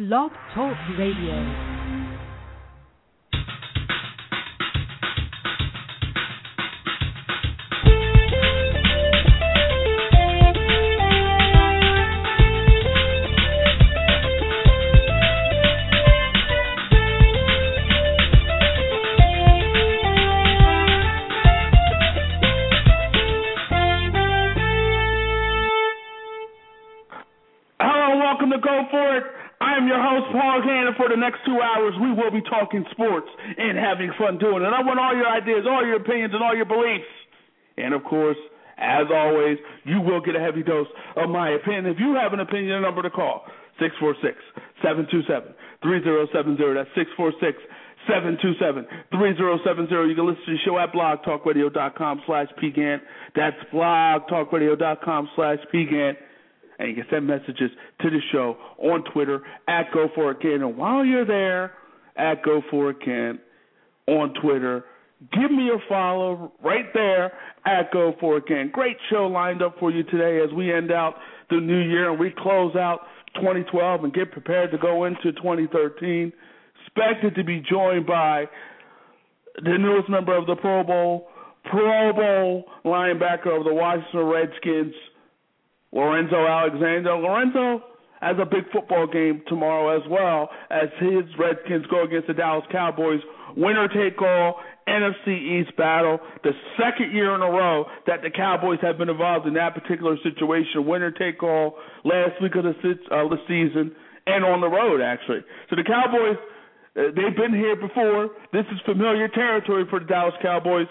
Blog Talk Radio. Hours, we will be talking sports and having fun doing it. I want all your ideas, all your opinions, and all your beliefs. And of course, as always, you will get a heavy dose of my opinion. If you have an opinion, a number to call six four six seven two seven three zero seven zero. That's six four six seven two seven three zero seven zero. You can listen to the show at blogtalkradio.com slash pgant. That's blogtalkradio.com slash pgant and you can send messages to the show on Twitter at Go For It Ken. And while you're there at Go For It Ken on Twitter, give me a follow right there at Go For It Ken. Great show lined up for you today as we end out the new year and we close out 2012 and get prepared to go into 2013. Expected to be joined by the newest member of the Pro Bowl, Pro Bowl linebacker of the Washington Redskins, Lorenzo Alexander. Lorenzo has a big football game tomorrow as well as his Redskins go against the Dallas Cowboys. Winner take all NFC East battle. The second year in a row that the Cowboys have been involved in that particular situation. Winner take all last week of the, uh, the season and on the road actually. So the Cowboys, uh, they've been here before. This is familiar territory for the Dallas Cowboys.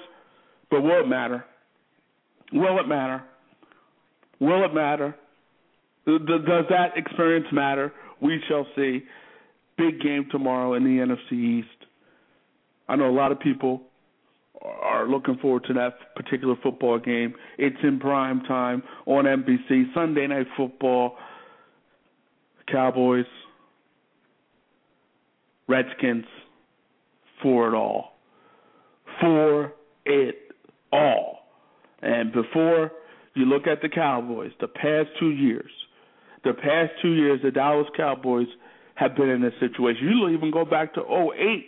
But will it matter? Will it matter? Will it matter? Does that experience matter? We shall see. Big game tomorrow in the NFC East. I know a lot of people are looking forward to that particular football game. It's in prime time on NBC, Sunday Night Football. Cowboys, Redskins, for it all. For it all. And before you look at the Cowboys, the past two years, the past two years, the Dallas Cowboys have been in this situation. You even go back to 08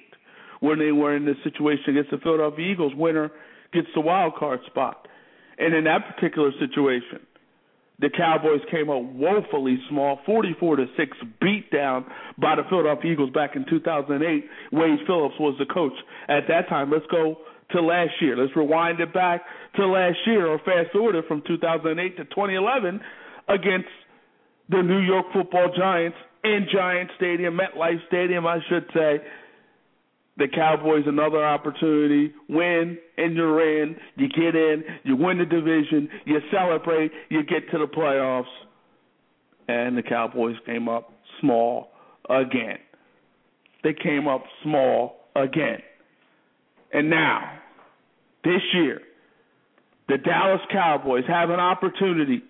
when they were in this situation against the Philadelphia Eagles. Winner gets the wild card spot. And in that particular situation, the Cowboys came up woefully small, 44 to 6 beat down by the Philadelphia Eagles back in 2008. Wade Phillips was the coach at that time. Let's go to last year. Let's rewind it back to last year or fast forward it from 2008 to 2011 against the New York Football Giants in Giant Stadium, MetLife Stadium, I should say. The Cowboys another opportunity, win and you're in. You get in, you win the division, you celebrate, you get to the playoffs, and the Cowboys came up small again. They came up small again. And now, this year, the Dallas Cowboys have an opportunity.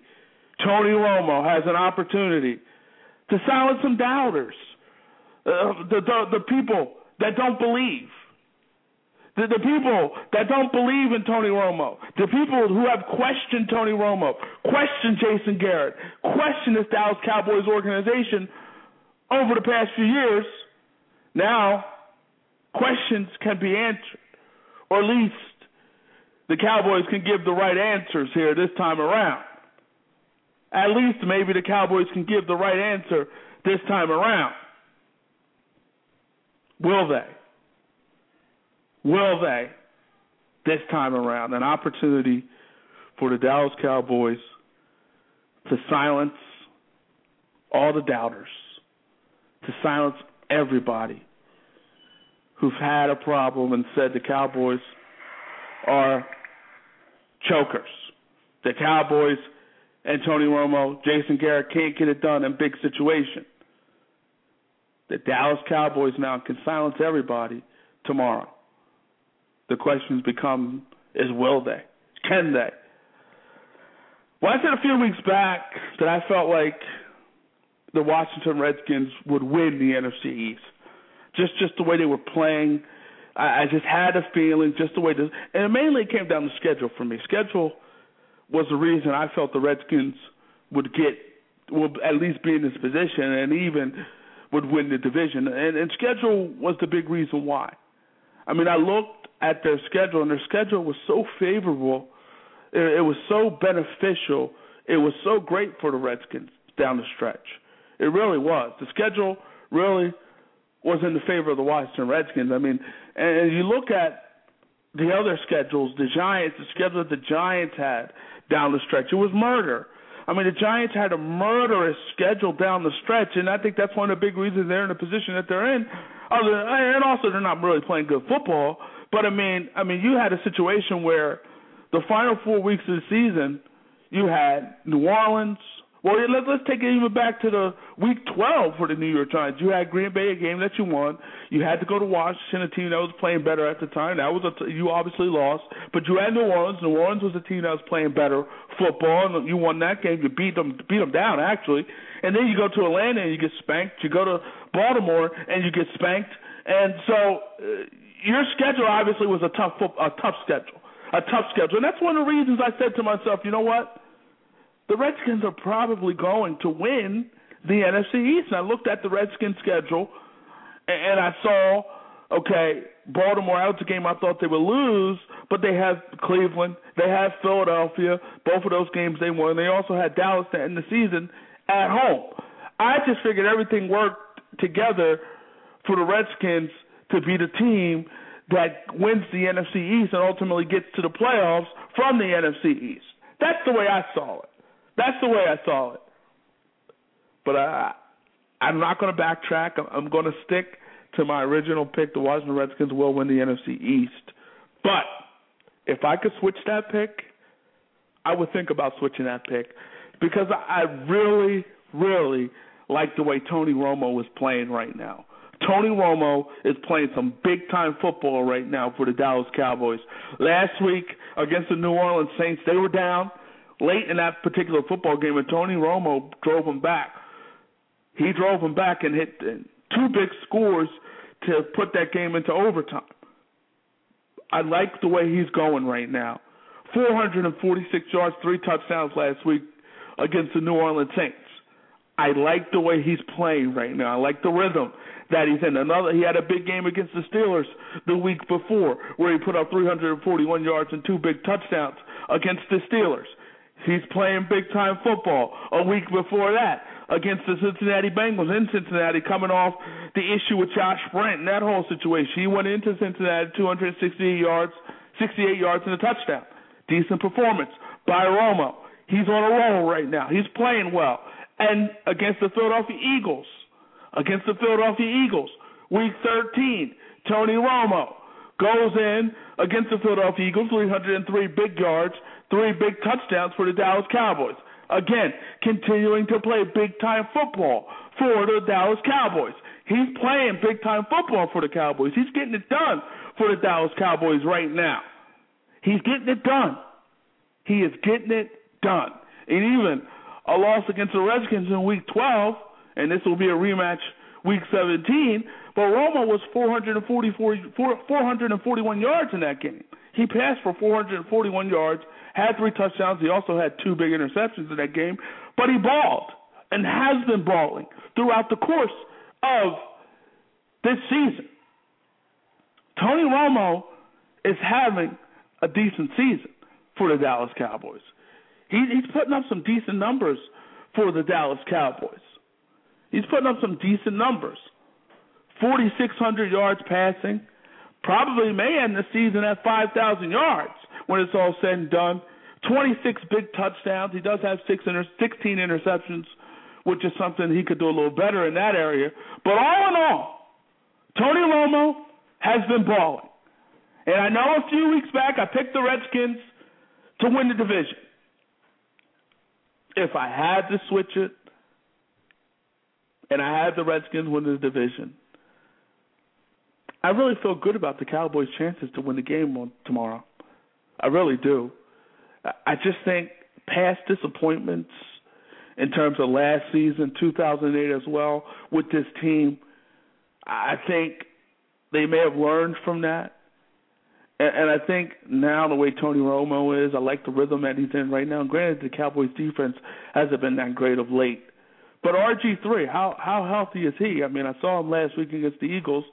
Tony Romo has an opportunity to silence some doubters, uh, the, the the people that don't believe. The, the people that don't believe in Tony Romo, the people who have questioned Tony Romo, questioned Jason Garrett, questioned this Dallas Cowboys organization over the past few years, now questions can be answered, or at least the Cowboys can give the right answers here this time around. At least maybe the Cowboys can give the right answer this time around. Will they? Will they this time around? An opportunity for the Dallas Cowboys to silence all the doubters, to silence everybody who've had a problem and said the Cowboys are chokers. The Cowboys and Tony Romo, Jason Garrett can't get it done in big situations. The Dallas Cowboys now can silence everybody tomorrow. The questions become is will they? Can they? Well, I said a few weeks back that I felt like the Washington Redskins would win the NFC East. Just just the way they were playing, I, I just had a feeling, just the way this, and it mainly came down to schedule for me. Schedule was the reason I felt the Redskins would get, would at least be in this position, and even would win the division, and, and schedule was the big reason why. I mean, I looked at their schedule, and their schedule was so favorable. It, it was so beneficial. It was so great for the Redskins down the stretch. It really was. The schedule really was in the favor of the Washington Redskins. I mean, and you look at the other schedules, the Giants, the schedule that the Giants had down the stretch, it was murder. I mean, the Giants had a murderous schedule down the stretch, and I think that's one of the big reasons they're in the position that they're in. Other than, and also they're not really playing good football. But I mean, I mean, you had a situation where the final four weeks of the season, you had New Orleans, well, let's let's take it even back to the week 12 for the New York Giants. You had Green Bay, a game that you won. You had to go to Washington, a team that was playing better at the time. That was a t- you obviously lost, but you had New Orleans. New Orleans was a team that was playing better football, and you won that game. You beat them, beat them down actually. And then you go to Atlanta and you get spanked. You go to Baltimore and you get spanked. And so uh, your schedule obviously was a tough a tough schedule, a tough schedule, and that's one of the reasons I said to myself, you know what? The Redskins are probably going to win the NFC East. And I looked at the Redskins schedule and I saw, okay, Baltimore out the game I thought they would lose, but they have Cleveland, they have Philadelphia, both of those games they won. They also had Dallas to end the season at home. I just figured everything worked together for the Redskins to be the team that wins the NFC East and ultimately gets to the playoffs from the NFC East. That's the way I saw it. That's the way I saw it. But I, I'm not going to backtrack. I'm going to stick to my original pick. The Washington Redskins will win the NFC East. But if I could switch that pick, I would think about switching that pick because I really, really like the way Tony Romo is playing right now. Tony Romo is playing some big time football right now for the Dallas Cowboys. Last week against the New Orleans Saints, they were down late in that particular football game, and Tony Romo drove him back. He drove him back and hit two big scores to put that game into overtime. I like the way he's going right now. 446 yards, three touchdowns last week against the New Orleans Saints. I like the way he's playing right now. I like the rhythm that he's in. Another, he had a big game against the Steelers the week before, where he put up 341 yards and two big touchdowns against the Steelers. He's playing big time football. A week before that, against the Cincinnati Bengals in Cincinnati, coming off the issue with Josh Brent and that whole situation. He went into Cincinnati 268 yards, 68 yards and a touchdown. Decent performance by Romo. He's on a roll right now. He's playing well. And against the Philadelphia Eagles, against the Philadelphia Eagles, week 13, Tony Romo goes in against the Philadelphia Eagles, 303 big yards, three big touchdowns for the Dallas Cowboys. Again, continuing to play big time football for the Dallas Cowboys. He's playing big time football for the Cowboys. He's getting it done for the Dallas Cowboys right now. He's getting it done. He is getting it done. And even a loss against the Redskins in week 12, and this will be a rematch week 17, but Romo was 444, 441 yards in that game. He passed for 441 yards had three touchdowns. He also had two big interceptions in that game, but he balled and has been balling throughout the course of this season. Tony Romo is having a decent season for the Dallas Cowboys. He, he's putting up some decent numbers for the Dallas Cowboys. He's putting up some decent numbers. 4,600 yards passing. Probably may end the season at 5,000 yards when it's all said and done. 26 big touchdowns. He does have six inter- 16 interceptions, which is something he could do a little better in that area. But all in all, Tony Romo has been balling. And I know a few weeks back I picked the Redskins to win the division. If I had to switch it, and I had the Redskins win the division, I really feel good about the Cowboys' chances to win the game on tomorrow. I really do. I just think past disappointments in terms of last season, 2008 as well, with this team, I think they may have learned from that. And, I think now the way Tony Romo is, I like the rhythm that he's in right now. granted, the Cowboys defense hasn't been that great of late, But RG3, how how healthy is he? I mean, I saw him last week against the Eagles.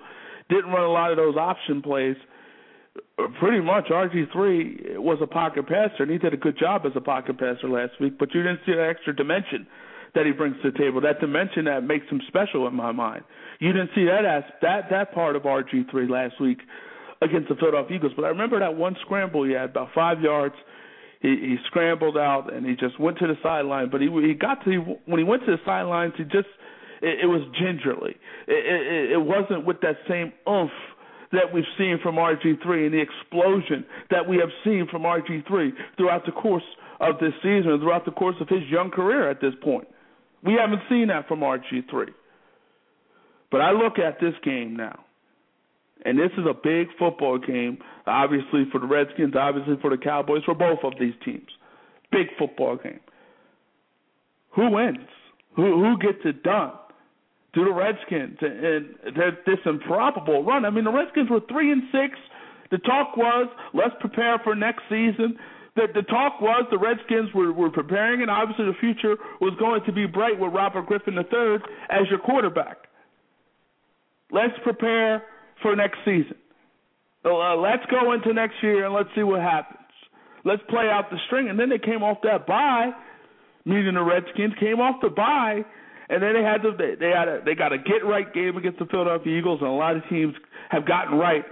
Didn't run a lot of those option plays. Pretty much, RG3 was a pocket passer, and he did a good job as a pocket passer last week. But you didn't see the extra dimension that he brings to the table. That dimension that makes him special in my mind. You didn't see that as that that part of RG3 last week against the Philadelphia Eagles. But I remember that one scramble he had about five yards. He, he scrambled out and he just went to the sideline. But he he got to when he went to the sidelines, he just it, it was gingerly. It, it, it wasn't with that same oomph that we've seen from RG3 and the explosion that we have seen from RG3 throughout the course of this season and throughout the course of his young career at this point. We haven't seen that from RG3. But I look at this game now, and this is a big football game, obviously for the Redskins, obviously for the Cowboys, for both of these teams. Big football game. Who wins? Who who gets it done? Do the Redskins and this improbable run? I mean, the Redskins were three and six. The talk was let's prepare for next season. The, the talk was the Redskins were, were preparing, and obviously the future was going to be bright with Robert Griffin III as your quarterback. Let's prepare for next season. Uh, let's go into next year and let's see what happens. Let's play out the string. And then they came off that bye, meaning the Redskins came off the bye, and then they had to they, they had a they got a get right game against the Philadelphia Eagles, and a lot of teams have gotten right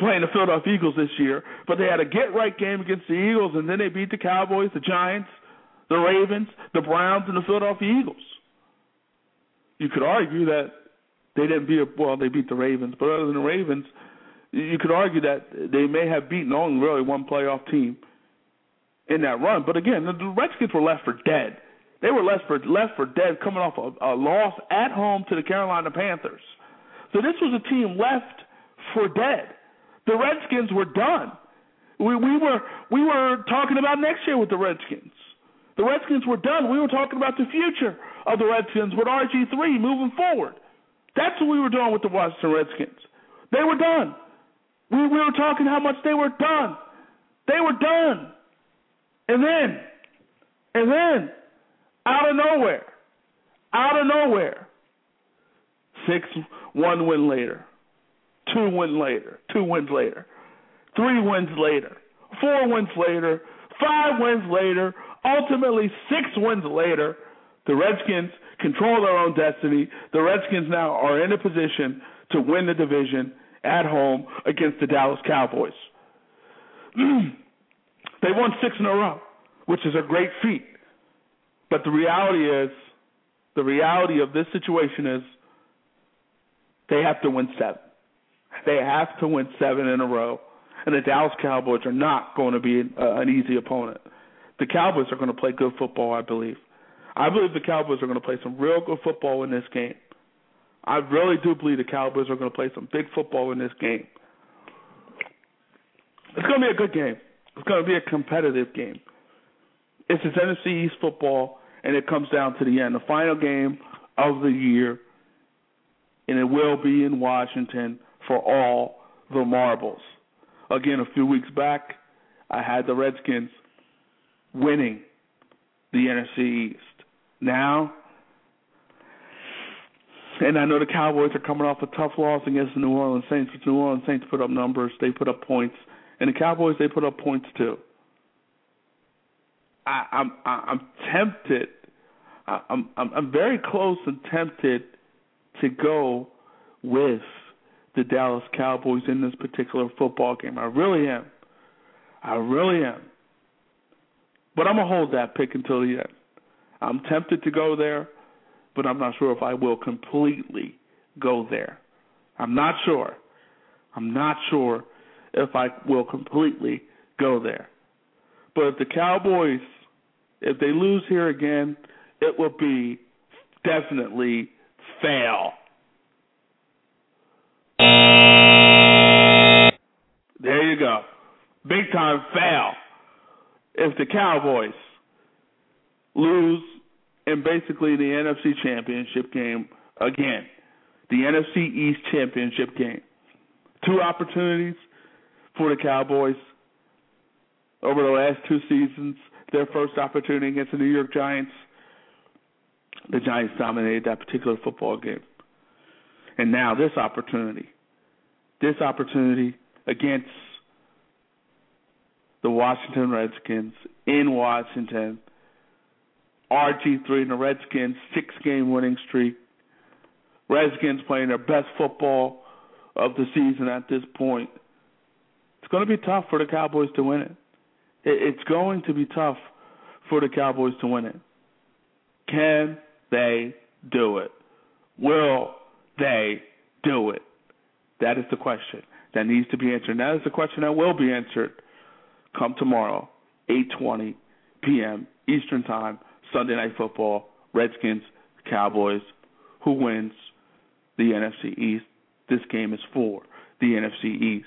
playing the Philadelphia Eagles this year. But they had a get right game against the Eagles, and then they beat the Cowboys, the Giants, the Ravens, the Browns, and the Philadelphia Eagles. You could argue that they didn't beat well, they beat the Ravens, but other than the Ravens, you could argue that they may have beaten only really one playoff team in that run. But again, the Redskins were left for dead. They were left for left for dead coming off a, a loss at home to the Carolina Panthers. So this was a team left for dead. The Redskins were done. We we were we were talking about next year with the Redskins. The Redskins were done. We were talking about the future of the Redskins with RG3 moving forward. That's what we were doing with the Washington Redskins. They were done. We, we were talking how much they were done. They were done. And then, and then, out of nowhere, out of nowhere, six one win later, two win later, two wins later, three wins later, four wins later, five wins later, ultimately six wins later, the Redskins control their own destiny. The Redskins now are in a position to win the division at home against the Dallas Cowboys. they won six in a row, which is a great feat. But the reality is, the reality of this situation is they have to win seven. They have to win seven in a row. And the Dallas Cowboys are not going to be uh, an easy opponent. The Cowboys are going to play good football, I believe. I believe the Cowboys are going to play some real good football in this game. I really do believe the Cowboys are going to play some big football in this game. It's going to be a good game. It's going to be a competitive game. It's this NFC East football, and it comes down to the end, the final game of the year, and it will be in Washington for all the marbles. Again, a few weeks back, I had the Redskins winning the NFC East. Now, and I know the Cowboys are coming off a tough loss against the New Orleans Saints. The New Orleans Saints put up numbers, they put up points, and the Cowboys they put up points too. I, I'm I'm tempted. I'm I'm I'm very close and tempted to go with the Dallas Cowboys in this particular football game. I really am. I really am. But I'm gonna hold that pick until the end. I'm tempted to go there, but I'm not sure if I will completely go there. I'm not sure. I'm not sure if I will completely go there. But the Cowboys, if they lose here again, it will be definitely fail. There you go. Big time fail. If the Cowboys lose in basically the NFC Championship game again. The NFC East Championship game. Two opportunities for the Cowboys over the last two seasons. Their first opportunity against the New York Giants. the Giants dominated that particular football game. And now this opportunity, this opportunity against the Washington Redskins in Washington, RG3 and the Redskins six game winning streak. Redskins playing their best football of the season at this point. It's going to be tough for the Cowboys to win it. It's going to be tough for the Cowboys to win it. Can they do it? Will they do it? That is the question that needs to be answered. And that is the question that will be answered come tomorrow, 8:20 p.m. Eastern Time, Sunday Night Football, Redskins, Cowboys. Who wins the NFC East? This game is for the NFC East.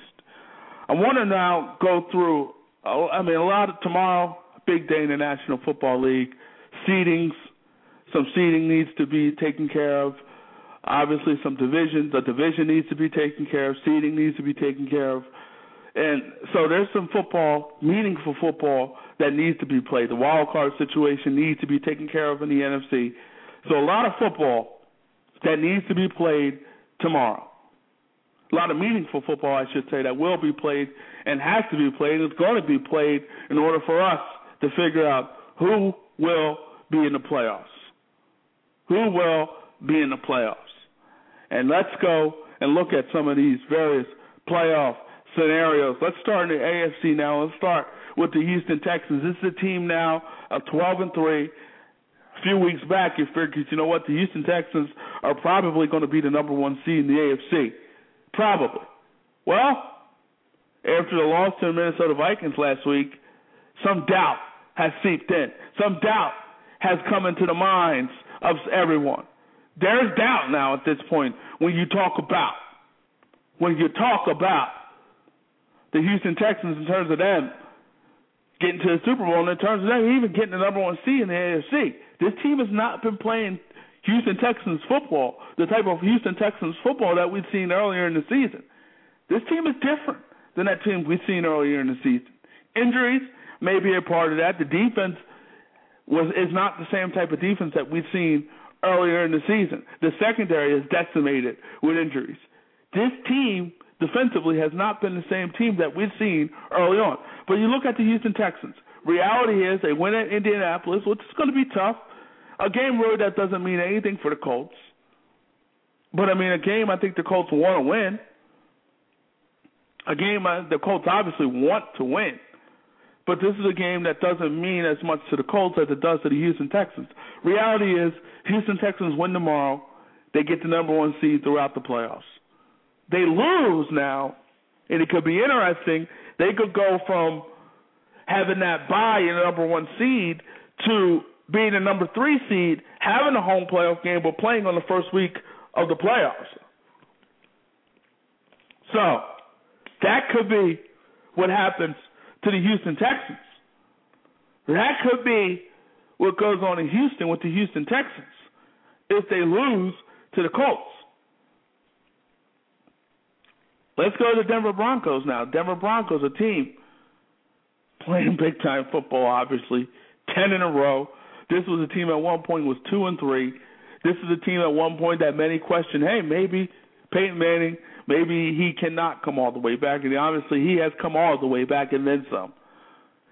I want to now go through. Uh, I mean, a lot of tomorrow, big day in the National Football League. Seedings, some seeding needs to be taken care of. Obviously, some divisions. The division needs to be taken care of. Seeding needs to be taken care of. And so there's some football, meaningful football that needs to be played. The wild card situation needs to be taken care of in the NFC. So a lot of football that needs to be played tomorrow. A lot of meaningful football, I should say, that will be played and has to be played. It's going to be played in order for us to figure out who will be in the playoffs. Who will be in the playoffs? And let's go and look at some of these various playoff scenarios. Let's start in the AFC now. Let's start with the Houston Texans. This is a team now of 12 and 3. A few weeks back, you figured, you know what, the Houston Texans are probably going to be the number one seed in the AFC. Probably. Well, after the loss to the Minnesota Vikings last week, some doubt has seeped in. Some doubt has come into the minds of everyone. There's doubt now at this point when you talk about when you talk about the Houston Texans in terms of them getting to the Super Bowl and in terms of them even getting the number one seed in the AFC. This team has not been playing Houston Texans football, the type of Houston Texans football that we've seen earlier in the season. This team is different than that team we've seen earlier in the season. Injuries may be a part of that. The defense was is not the same type of defense that we've seen earlier in the season. The secondary is decimated with injuries. This team defensively has not been the same team that we've seen early on. But you look at the Houston Texans. Reality is they win at Indianapolis, which is going to be tough. A game really that doesn't mean anything for the Colts. But I mean, a game I think the Colts want to win. A game uh, the Colts obviously want to win. But this is a game that doesn't mean as much to the Colts as it does to the Houston Texans. Reality is, Houston Texans win tomorrow. They get the number one seed throughout the playoffs. They lose now, and it could be interesting. They could go from having that bye in the number one seed to being the number three seed, having a home playoff game, but playing on the first week of the playoffs. So that could be what happens to the Houston Texans. That could be what goes on in Houston with the Houston Texans if they lose to the Colts. Let's go to the Denver Broncos now. Denver Broncos, a team playing big time football, obviously, ten in a row. This was a team at one point was two and three. This is a team at one point that many questioned, hey, maybe Peyton Manning, maybe he cannot come all the way back. And obviously he has come all the way back and then some.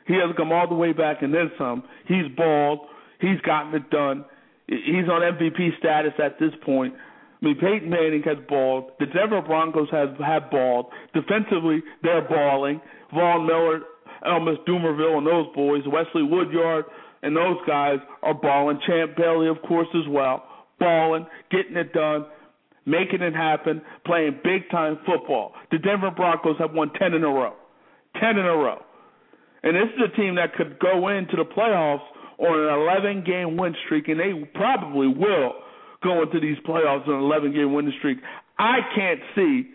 He has come all the way back and then some. He's balled. He's gotten it done. He's on MVP status at this point. I mean, Peyton Manning has balled. The Denver Broncos have have balled. Defensively, they're balling. Von Miller, Elvis Dumervil, and those boys, Wesley Woodyard, and those guys are balling. Champ Bailey, of course, as well, balling, getting it done, making it happen, playing big time football. The Denver Broncos have won ten in a row, ten in a row, and this is a team that could go into the playoffs on an 11 game win streak, and they probably will go into these playoffs on an 11 game winning streak. I can't see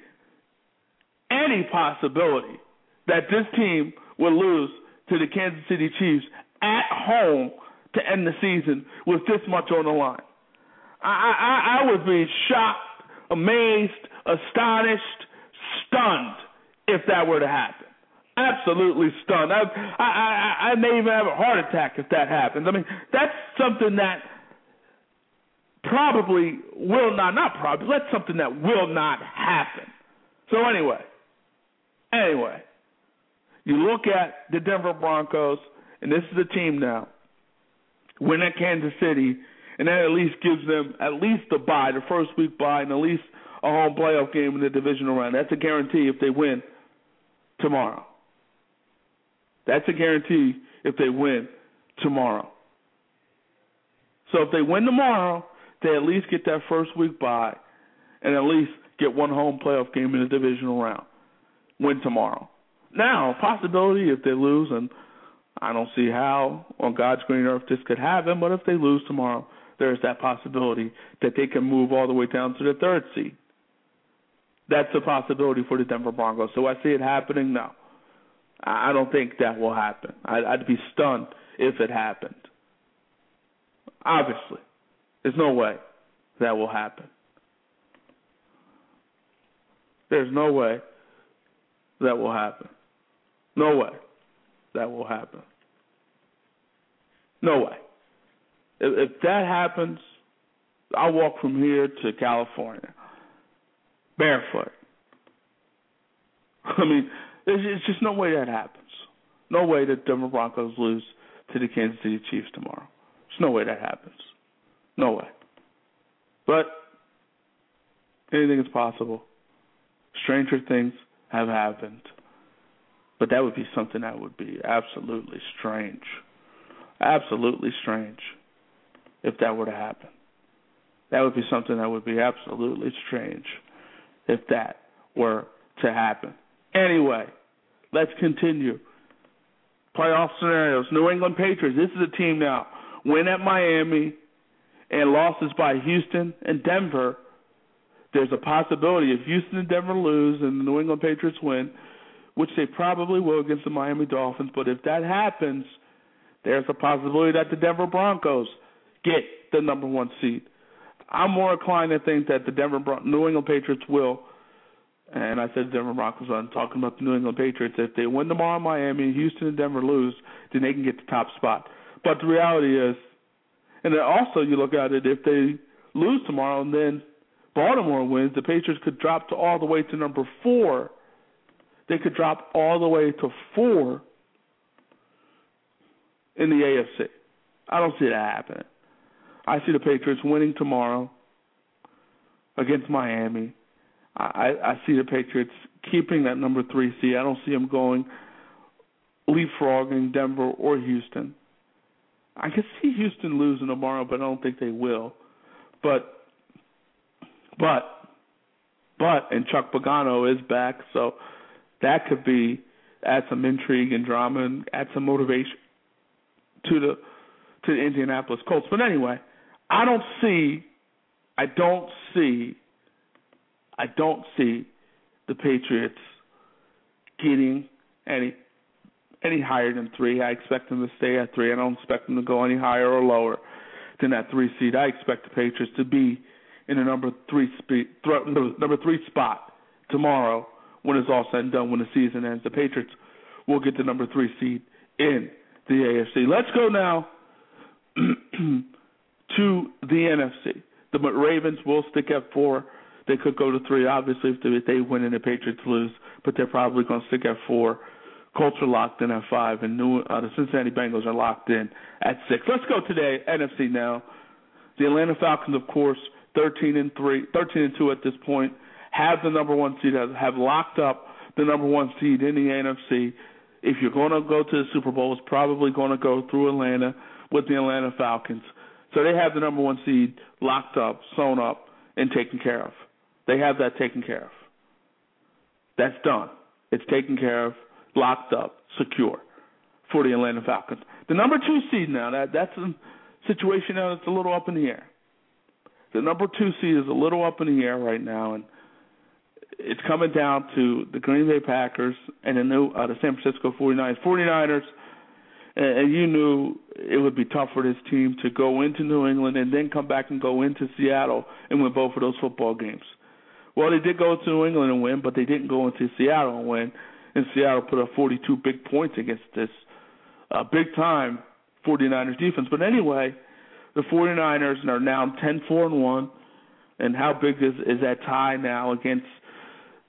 any possibility that this team will lose to the Kansas City Chiefs at home to end the season with this much on the line. I, I, I would be shocked, amazed, astonished, stunned if that were to happen. Absolutely stunned. I, I, I, I may even have a heart attack if that happens. I mean, that's something that probably will not, not probably, that's something that will not happen. So anyway, anyway, you look at the Denver Broncos, and this is the team now. Win at Kansas City, and that at least gives them at least a bye, the first week bye, and at least a home playoff game in the divisional round. That's a guarantee if they win tomorrow. That's a guarantee if they win tomorrow. So if they win tomorrow, they at least get that first week bye and at least get one home playoff game in the divisional round. Win tomorrow. Now, possibility if they lose, and I don't see how on God's green earth this could happen, but if they lose tomorrow, there's that possibility that they can move all the way down to the third seed. That's a possibility for the Denver Broncos. So I see it happening now. I don't think that will happen. I'd be stunned if it happened. Obviously, there's no way that will happen. There's no way that will happen. No way that will happen. No way. If, if that happens, I'll walk from here to California barefoot. I mean, there's just no way that happens. No way that Denver Broncos lose to the Kansas City Chiefs tomorrow. There's no way that happens. No way. But anything is possible. Stranger things have happened. But that would be something that would be absolutely strange. Absolutely strange if that were to happen. That would be something that would be absolutely strange if that were to happen. Anyway, let's continue. Playoff scenarios. New England Patriots. This is a team now. Win at Miami and losses by Houston and Denver. There's a possibility if Houston and Denver lose and the New England Patriots win, which they probably will against the Miami Dolphins, but if that happens, there's a possibility that the Denver Broncos get the number one seed. I'm more inclined to think that the Denver Bron- New England Patriots will. And I said Denver Broncos. I'm talking about the New England Patriots. If they win tomorrow in Miami, Houston and Denver lose, then they can get the top spot. But the reality is, and then also you look at it, if they lose tomorrow and then Baltimore wins, the Patriots could drop to all the way to number four. They could drop all the way to four in the AFC. I don't see that happening. I see the Patriots winning tomorrow against Miami. I, I see the Patriots keeping that number three seed. I don't see them going leapfrogging Denver or Houston. I can see Houston losing tomorrow, but I don't think they will. But, but, but, and Chuck Pagano is back, so that could be add some intrigue and drama and add some motivation to the to the Indianapolis Colts. But anyway, I don't see, I don't see, I don't see the Patriots getting any any higher than three. I expect them to stay at three. I don't expect them to go any higher or lower than that three seed. I expect the Patriots to be in the number three th- number three spot tomorrow when it's all said and done. When the season ends, the Patriots will get the number three seed in the AFC. Let's go now to the NFC. The Ravens will stick at four. They could go to three, obviously, if they, win and the Patriots lose, but they're probably going to stick at four. Colts are locked in at five, and New, uh, the Cincinnati Bengals are locked in at six. Let's go today NFC now. The Atlanta Falcons, of course, thirteen and three, thirteen and two at this point, have the number one seed, have, locked up the number one seed in the NFC. If you're going to go to the Super Bowl, it's probably going to go through Atlanta with the Atlanta Falcons. So they have the number one seed locked up, sewn up, and taken care of. They have that taken care of. That's done. It's taken care of, locked up, secure for the Atlanta Falcons. The number two seed now, that that's a situation now that's a little up in the air. The number two seed is a little up in the air right now, and it's coming down to the Green Bay Packers and the new uh, the San Francisco 49ers. 49ers and you knew it would be tough for this team to go into New England and then come back and go into Seattle and win both of those football games. Well, they did go to New England and win, but they didn't go into Seattle and win. And Seattle put up 42 big points against this uh, big time 49ers defense. But anyway, The 49ers are now 10-4 and 1. And how big is is that tie now against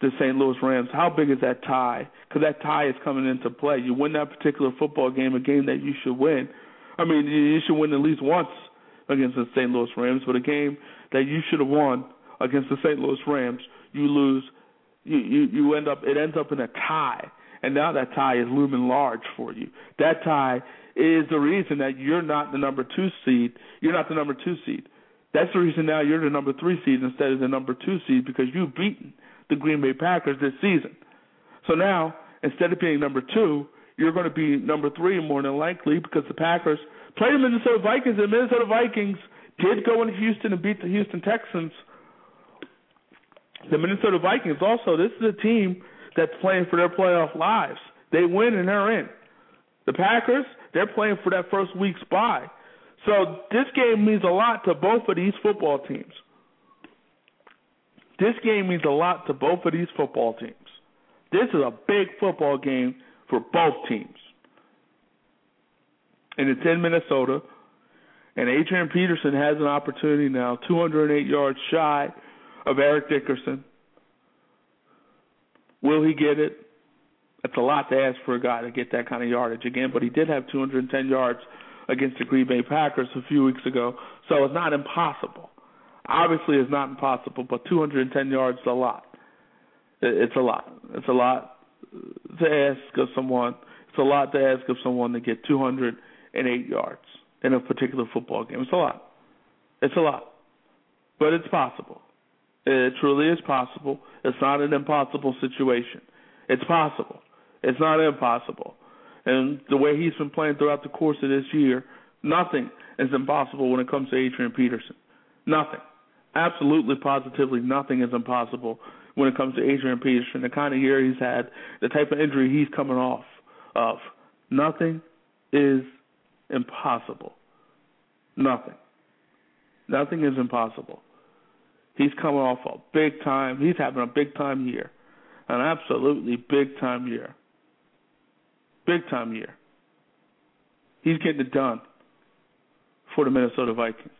the St. Louis Rams? How big is that tie? Because that tie is coming into play. You win that particular football game, a game that you should win. I mean, you should win at least once against the St. Louis Rams, but a game that you should have won against the St. Louis Rams, you lose. You you you end up it ends up in a tie, and now that tie is looming large for you. That tie is the reason that you're not the number two seed. You're not the number two seed. That's the reason now you're the number three seed instead of the number two seed because you've beaten the Green Bay Packers this season. So now, instead of being number two, you're going to be number three more than likely because the Packers played the Minnesota Vikings. And the Minnesota Vikings did go into Houston and beat the Houston Texans. The Minnesota Vikings also, this is a team that's playing for their playoff lives. They win and they're in. The Packers, they're playing for that first week's bye. So this game means a lot to both of these football teams. This game means a lot to both of these football teams. This is a big football game for both teams. And it's in Minnesota. And Adrian Peterson has an opportunity now, 208 yards shy of Eric Dickerson. Will he get it? That's a lot to ask for a guy to get that kind of yardage again, but he did have 210 yards against the Green Bay Packers a few weeks ago, so it's not impossible. Obviously, it's not impossible, but 210 yards is a lot. It's a lot. It's a lot to ask of someone. It's a lot to ask of someone to get 208 yards in a particular football game. It's a lot. It's a lot, but it's possible. It truly is possible. It's not an impossible situation. It's possible. It's not impossible. And the way he's been playing throughout the course of this year, nothing is impossible when it comes to Adrian Peterson. Nothing. Absolutely, positively, nothing is impossible when it comes to Adrian Peterson. The kind of year he's had, the type of injury he's coming off of. Nothing is impossible. Nothing. Nothing is impossible. He's coming off a big time. He's having a big time year, an absolutely big time year. Big time year. He's getting it done for the Minnesota Vikings.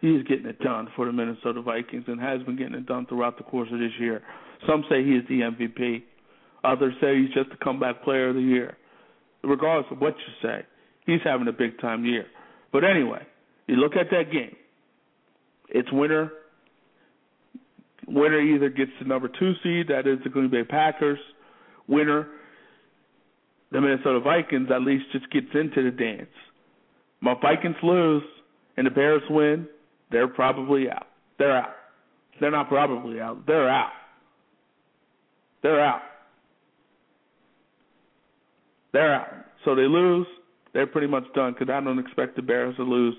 He's getting it done for the Minnesota Vikings and has been getting it done throughout the course of this year. Some say he is the MVP. Others say he's just the comeback player of the year. Regardless of what you say, he's having a big time year. But anyway, you look at that game. It's winner. Winner either gets the number two seed, that is the Green Bay Packers. Winner the Minnesota Vikings at least just gets into the dance. My Vikings lose and the Bears win, they're probably out. They're out. They're not probably out. They're out. They're out. They're out. So they lose. They're pretty much done because I don't expect the Bears to lose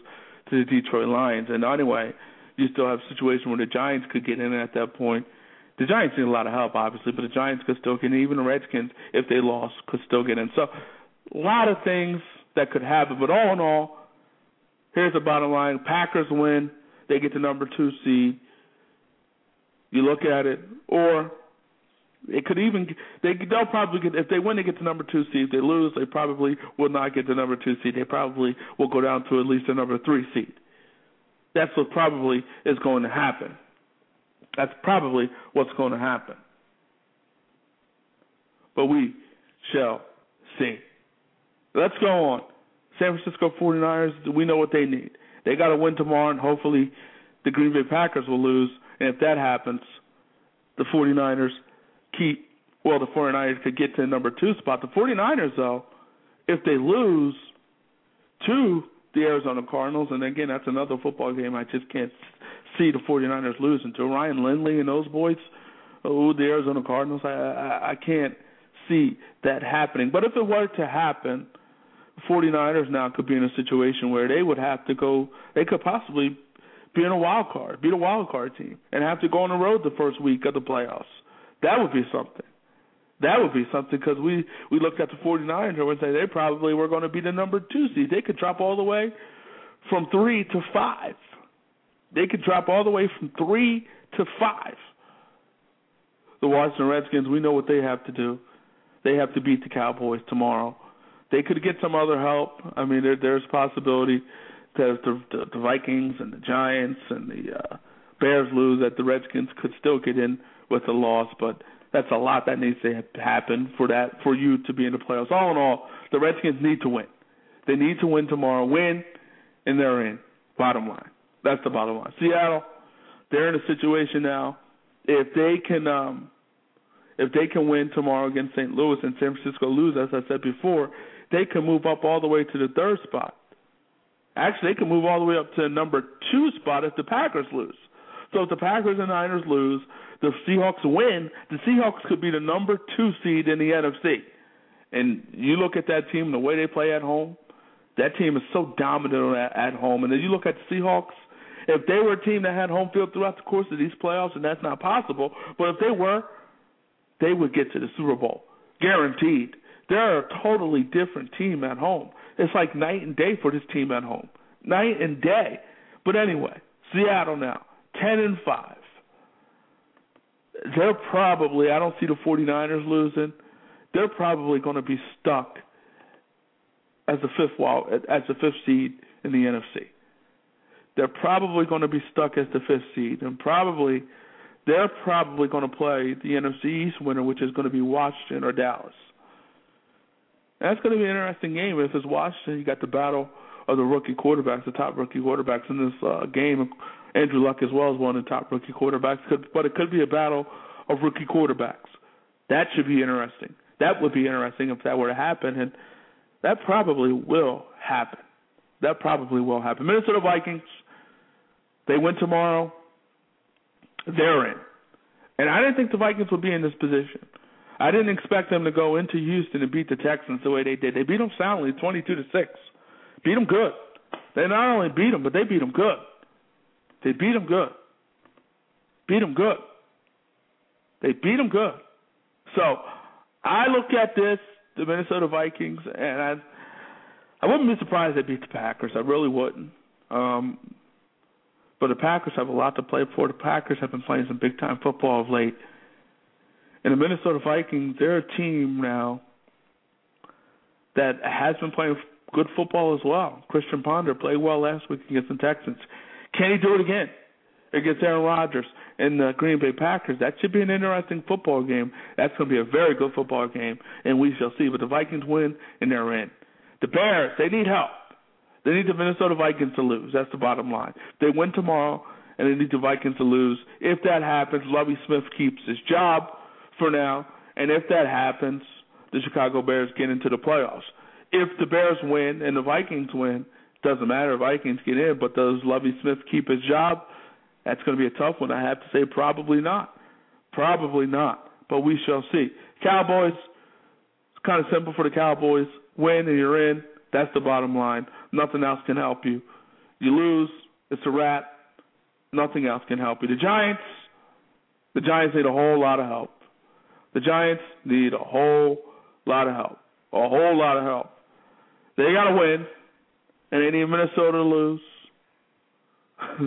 to the Detroit Lions. And anyway, you still have a situation where the Giants could get in at that point the Giants need a lot of help, obviously, but the Giants could still get in. Even the Redskins, if they lost, could still get in. So, a lot of things that could happen. But all in all, here's the bottom line: Packers win, they get the number two seed. You look at it, or it could even they they'll probably get if they win they get the number two seed. If they lose, they probably will not get the number two seed. They probably will go down to at least the number three seed. That's what probably is going to happen. That's probably what's going to happen. But we shall see. Let's go on. San Francisco 49ers, we know what they need. They got to win tomorrow, and hopefully the Green Bay Packers will lose. And if that happens, the 49ers keep, well, the 49ers could get to the number two spot. The 49ers, though, if they lose to the Arizona Cardinals, and again, that's another football game I just can't see the 49ers losing to Ryan Lindley and those boys, oh, the Arizona Cardinals. I, I I can't see that happening. But if it were to happen, 49ers now could be in a situation where they would have to go. They could possibly be in a wild card, be the wild card team, and have to go on the road the first week of the playoffs. That would be something. That would be something because we we looked at the 49ers and say they probably were going to be the number two seed. They could drop all the way from three to five. They could drop all the way from three to five. The Washington Redskins, we know what they have to do. They have to beat the Cowboys tomorrow. They could get some other help. I mean, there, there's possibility that if the, the, the Vikings and the Giants and the uh, Bears lose, that the Redskins could still get in with a loss, but that's a lot that needs to happen for that for you to be in the playoffs. All in all, the Redskins need to win. They need to win tomorrow. Win, and they're in. Bottom line. That's the bottom line. Seattle, they're in a situation now. If they can, um, if they can win tomorrow against St. Louis and San Francisco lose, as I said before, they can move up all the way to the third spot. Actually, they can move all the way up to the number two spot if the Packers lose. So if the Packers and Niners lose, the Seahawks win, the Seahawks could be the number two seed in the NFC. And you look at that team, the way they play at home, that team is so dominant at, at home. And then you look at the Seahawks, if they were a team that had home field throughout the course of these playoffs, and that's not possible, but if they were, they would get to the Super Bowl. Guaranteed. They're a totally different team at home. It's like night and day for this team at home. Night and day. But anyway, Seattle now, 10 and 5. They're probably, I don't see the 49ers losing. They're probably going to be stuck as the fifth wall, as the fifth seed in the NFC. They're probably going to be stuck as the fifth seed, and probably they're probably going to play the NFC East winner, which is going to be Washington or Dallas. That's going to be an interesting game. If it's Washington, you got the battle of the rookie quarterbacks, the top rookie quarterbacks in this uh, game. Andrew Luck as well as one of the top rookie quarterbacks, but it could be a battle of rookie quarterbacks. That should be interesting. That would be interesting if that were to happen, and that probably will happen. That probably will happen. Minnesota Vikings, they win tomorrow. They're in. And I didn't think the Vikings would be in this position. I didn't expect them to go into Houston and beat the Texans the way they did. They beat them soundly, twenty-two to six. Beat them good. They not only beat them, but they beat them good. They beat them good. Beat them good. They beat them good. So I look at this, the Minnesota Vikings, and I, I wouldn't be surprised they beat the Packers. I really wouldn't. Um, but the Packers have a lot to play for. The Packers have been playing some big time football of late. And the Minnesota Vikings, they're a team now that has been playing good football as well. Christian Ponder played well last week against the Texans. Can he do it again against Aaron Rodgers and the Green Bay Packers? That should be an interesting football game. That's going to be a very good football game, and we shall see. But the Vikings win, and they're in. The Bears, they need help. They need the Minnesota Vikings to lose. That's the bottom line. They win tomorrow, and they need the Vikings to lose. If that happens, Lovie Smith keeps his job for now, and if that happens, the Chicago Bears get into the playoffs. If the Bears win and the Vikings win, doesn't matter. Vikings get in, but does Lovie Smith keep his job? That's going to be a tough one. I have to say, probably not. Probably not. But we shall see. Cowboys. It's kind of simple for the Cowboys. Win and you're in. That's the bottom line. Nothing else can help you. You lose, it's a wrap. Nothing else can help you. The Giants. The Giants need a whole lot of help. The Giants need a whole lot of help. A whole lot of help. They got to win, and they need Minnesota to lose.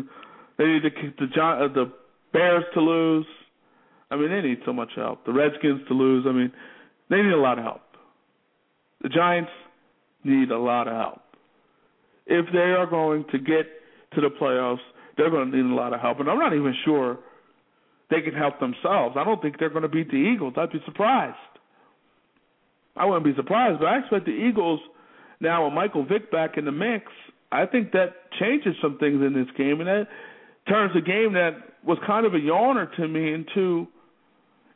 they need the the, uh, the Bears to lose. I mean, they need so much help. The Redskins to lose. I mean, they need a lot of help. The Giants need a lot of help. If they are going to get to the playoffs, they're going to need a lot of help. And I'm not even sure they can help themselves. I don't think they're going to beat the Eagles. I'd be surprised. I wouldn't be surprised, but I expect the Eagles now with Michael Vick back in the mix. I think that changes some things in this game, and that turns a game that was kind of a yawner to me into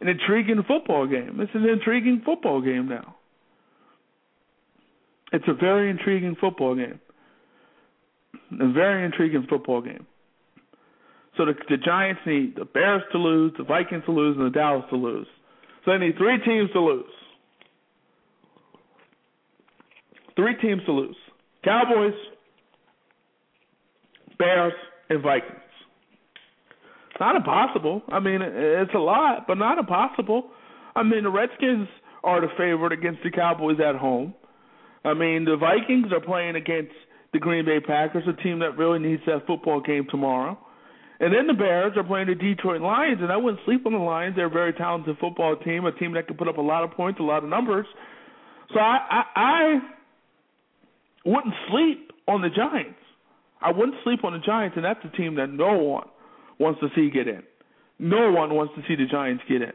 an intriguing football game. It's an intriguing football game now. It's a very intriguing football game. A very intriguing football game. So the, the Giants need the Bears to lose, the Vikings to lose, and the Dallas to lose. So they need three teams to lose. Three teams to lose. Cowboys, Bears, and Vikings. Not impossible. I mean, it's a lot, but not impossible. I mean, the Redskins are the favorite against the Cowboys at home. I mean, the Vikings are playing against the Green Bay Packers, a team that really needs that football game tomorrow. And then the Bears are playing the Detroit Lions, and I wouldn't sleep on the Lions. They're a very talented football team, a team that can put up a lot of points, a lot of numbers. So I, I, I wouldn't sleep on the Giants. I wouldn't sleep on the Giants, and that's a team that no one wants to see get in. No one wants to see the Giants get in.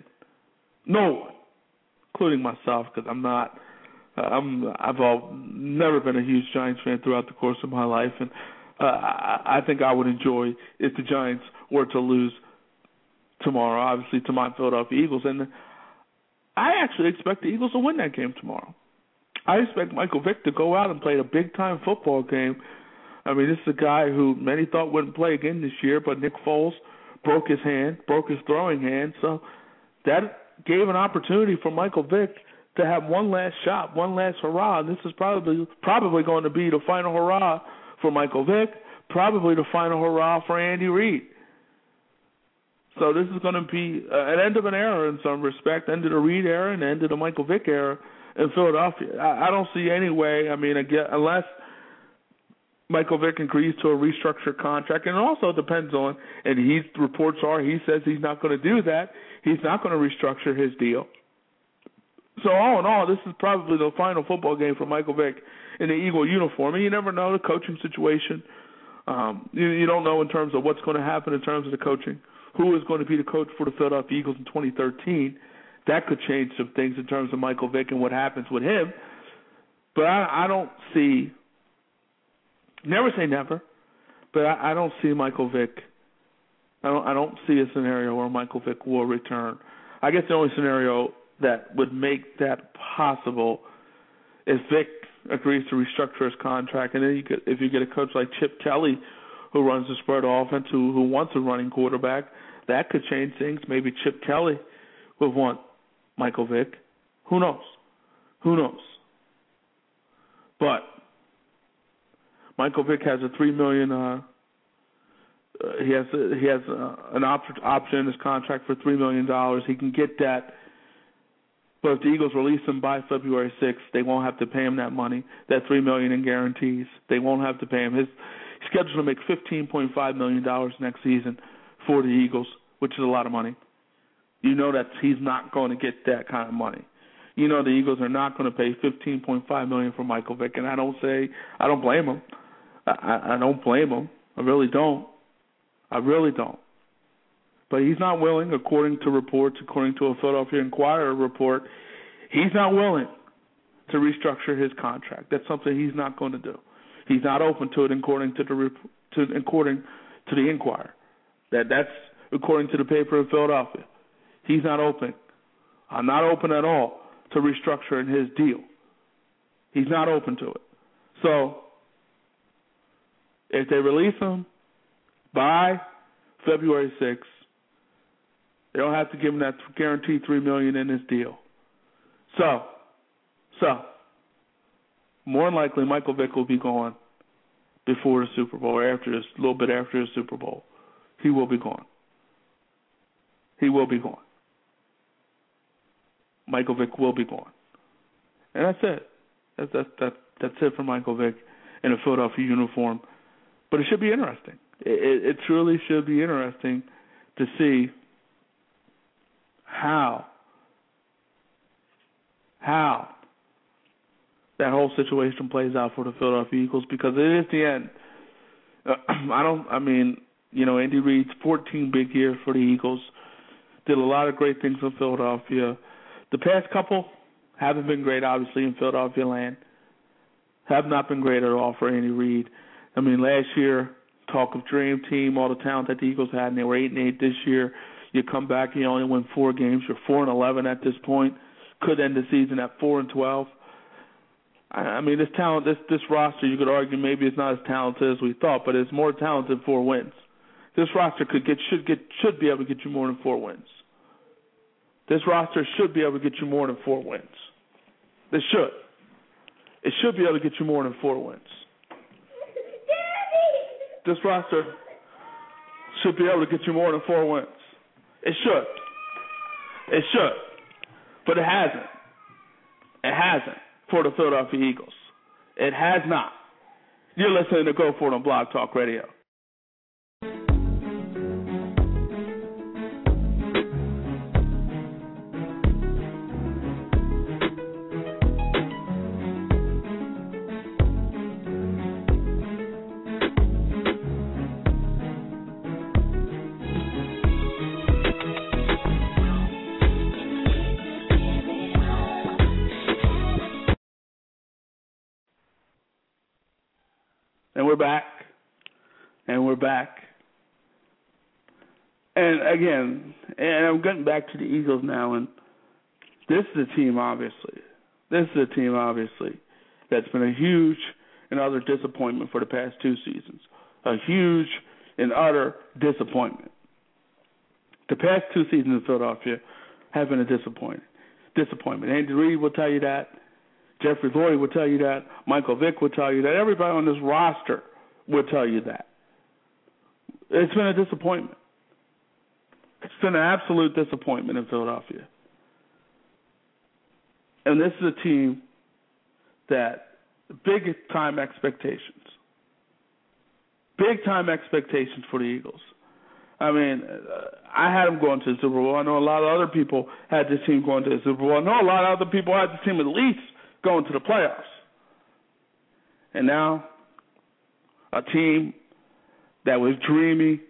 No one, including myself, because I'm not. I'm. I've all, never been a huge Giants fan throughout the course of my life, and uh, I, I think I would enjoy if the Giants were to lose tomorrow. Obviously, to my Philadelphia Eagles, and I actually expect the Eagles to win that game tomorrow. I expect Michael Vick to go out and play a big time football game. I mean, this is a guy who many thought wouldn't play again this year, but Nick Foles broke his hand, broke his throwing hand, so that gave an opportunity for Michael Vick to have one last shot, one last hurrah. This is probably probably going to be the final hurrah for Michael Vick, probably the final hurrah for Andy Reid. So this is going to be uh, an end of an era in some respect, end of the Reid era and end of the Michael Vick era in Philadelphia. I, I don't see any way. I mean, again, unless Michael Vick agrees to a restructured contract, and it also depends on, and he reports are he says he's not going to do that. He's not going to restructure his deal. So all in all, this is probably the final football game for Michael Vick in the Eagle uniform. And you never know the coaching situation. Um, you, you don't know in terms of what's going to happen in terms of the coaching. Who is going to be the coach for the Philadelphia Eagles in 2013? That could change some things in terms of Michael Vick and what happens with him. But I, I don't see Never say never, but I, I don't see Michael Vick. I don't. I don't see a scenario where Michael Vick will return. I guess the only scenario that would make that possible if Vick agrees to restructure his contract, and then you could, if you get a coach like Chip Kelly, who runs the spread offense, who who wants a running quarterback, that could change things. Maybe Chip Kelly would want Michael Vick. Who knows? Who knows? But Michael Vick has a three million. Uh, uh, he has he has a, an op- option in his contract for three million dollars. He can get that, but if the Eagles release him by February sixth, they won't have to pay him that money, that three million in guarantees. They won't have to pay him. His he's scheduled to make fifteen point five million dollars next season for the Eagles, which is a lot of money. You know that he's not going to get that kind of money. You know the Eagles are not going to pay fifteen point five million for Michael Vick, and I don't say I don't blame him. I, I don't blame him. I really don't. I really don't. But he's not willing, according to reports, according to a Philadelphia Inquirer report, he's not willing to restructure his contract. That's something he's not going to do. He's not open to it, according to the to according to the Inquirer. That that's according to the paper in Philadelphia. He's not open. I'm not open at all to restructuring his deal. He's not open to it. So if they release him by February 6th, they don't have to give him that guaranteed three million in his deal. So, so more than likely, Michael Vick will be gone before the Super Bowl, or after this, a little bit after the Super Bowl. He will be gone. He will be gone. Michael Vick will be gone, and that's it. That's that's that, that's it for Michael Vick in a Philadelphia uniform but it should be interesting. It, it truly should be interesting to see how how that whole situation plays out for the Philadelphia Eagles because it is the end. Uh, I don't. I mean, you know, Andy Reid's 14 big years for the Eagles. Did a lot of great things in Philadelphia. The past couple haven't been great, obviously, in Philadelphia land. Have not been great at all for Andy Reid. I mean, last year, talk of dream team, all the talent that the Eagles had, and they were eight and eight this year. You come back, you only win four games. You're four and eleven at this point. Could end the season at four and twelve. I, mean, this talent, this this roster, you could argue maybe it's not as talented as we thought, but it's more talented four wins. This roster could get should get should be able to get you more than four wins. This roster should be able to get you more than four wins. This should. It should be able to get you more than four wins this roster should be able to get you more than four wins. It should. It should. But it hasn't. It hasn't for the Philadelphia Eagles. It has not. You're listening to Go For It on Blog Talk Radio. Back. And again, and I'm getting back to the Eagles now, and this is a team, obviously. This is a team, obviously, that's been a huge and utter disappointment for the past two seasons. A huge and utter disappointment. The past two seasons in Philadelphia have been a disappointment. Disappointment. Andy Reid will tell you that. Jeffrey Lurie will tell you that. Michael Vick will tell you that. Everybody on this roster will tell you that. It's been a disappointment. It's been an absolute disappointment in Philadelphia. And this is a team that big time expectations. Big time expectations for the Eagles. I mean, I had them going to the Super Bowl. I know a lot of other people had this team going to the Super Bowl. I know a lot of other people had this team at least going to the playoffs. And now, a team that was dreamy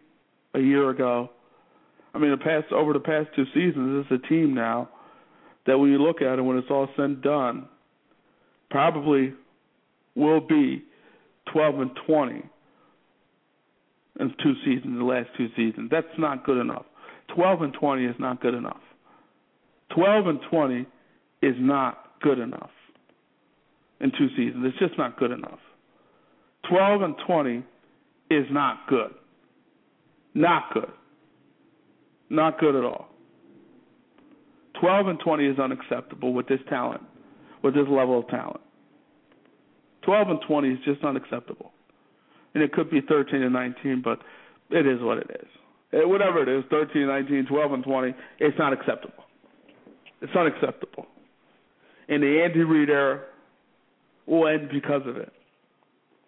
a year ago. I mean, the past over the past two seasons, it's a team now that when you look at it, when it's all said and done, probably will be 12 and 20 in two seasons, the last two seasons. That's not good enough. 12 and 20 is not good enough. 12 and 20 is not good enough in two seasons. It's just not good enough. 12 and 20 is not good. Not good. Not good at all. 12 and 20 is unacceptable with this talent, with this level of talent. 12 and 20 is just unacceptable. And it could be 13 and 19, but it is what it is. Eh, whatever it is, 13, 19, 12 and 20, it's not acceptable. It's unacceptable. And the Andy Reid era, will end because of it.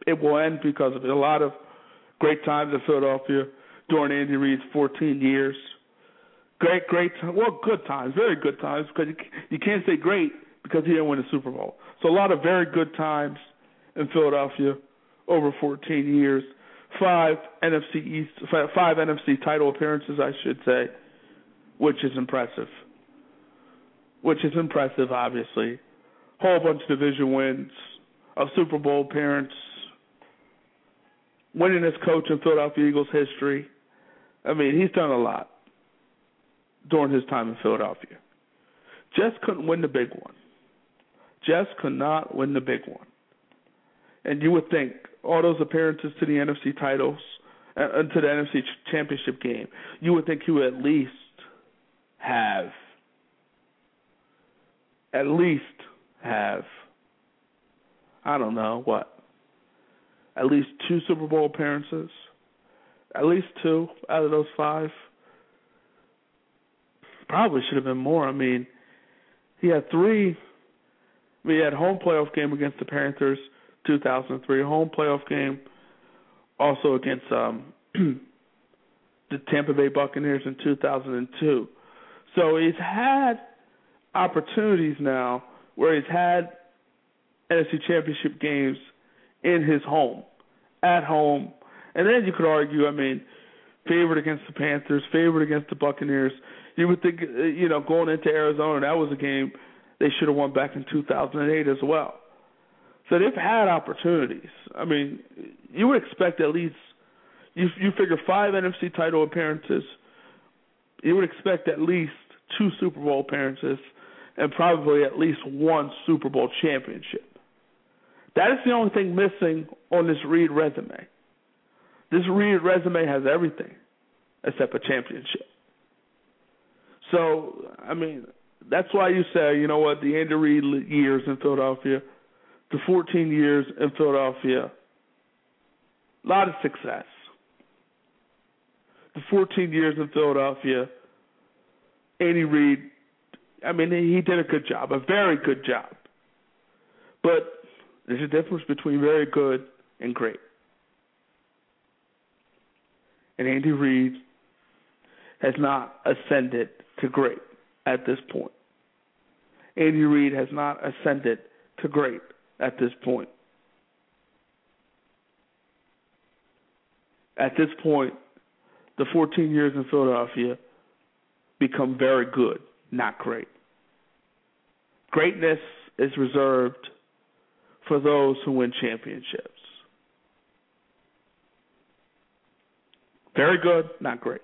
It will end because of it. A lot of great times in Philadelphia during Andy Reid's 14 years. Great, great, well, good times, very good times because you, you can't say great because he didn't win a Super Bowl. So a lot of very good times in Philadelphia over 14 years. Five NFC East, five, five NFC title appearances, I should say, which is impressive. Which is impressive, obviously. Whole bunch of division wins, a Super Bowl appearance, winning as coach in Philadelphia Eagles history. I mean, he's done a lot during his time in Philadelphia. Just couldn't win the big one. Just could not win the big one. And you would think all those appearances to the NFC titles, uh, to the NFC championship game, you would think he would at least have, at least have, I don't know what, at least two Super Bowl appearances, at least two out of those five. Probably should have been more. I mean, he had three. We had home playoff game against the Panthers, 2003. Home playoff game, also against um, the Tampa Bay Buccaneers in 2002. So he's had opportunities now where he's had NFC Championship games in his home, at home, and then you could argue, I mean, favored against the Panthers, favored against the Buccaneers. You would think, uh, you know, going into Arizona, that was a game they should have won back in 2008 as well. So they've had opportunities. I mean, you would expect at least you you figure five NFC title appearances. You would expect at least two Super Bowl appearances and probably at least one Super Bowl championship. That is the only thing missing on this Reid resume. This Reid resume has everything except a championship. So, I mean, that's why you say, you know what, the Andy Reid years in Philadelphia, the 14 years in Philadelphia, a lot of success. The 14 years in Philadelphia, Andy Reid, I mean, he did a good job, a very good job. But there's a difference between very good and great. And Andy Reid has not ascended to great at this point. Andy Reid has not ascended to great at this point. At this point, the 14 years in Philadelphia become very good, not great. Greatness is reserved for those who win championships. Very good, not great.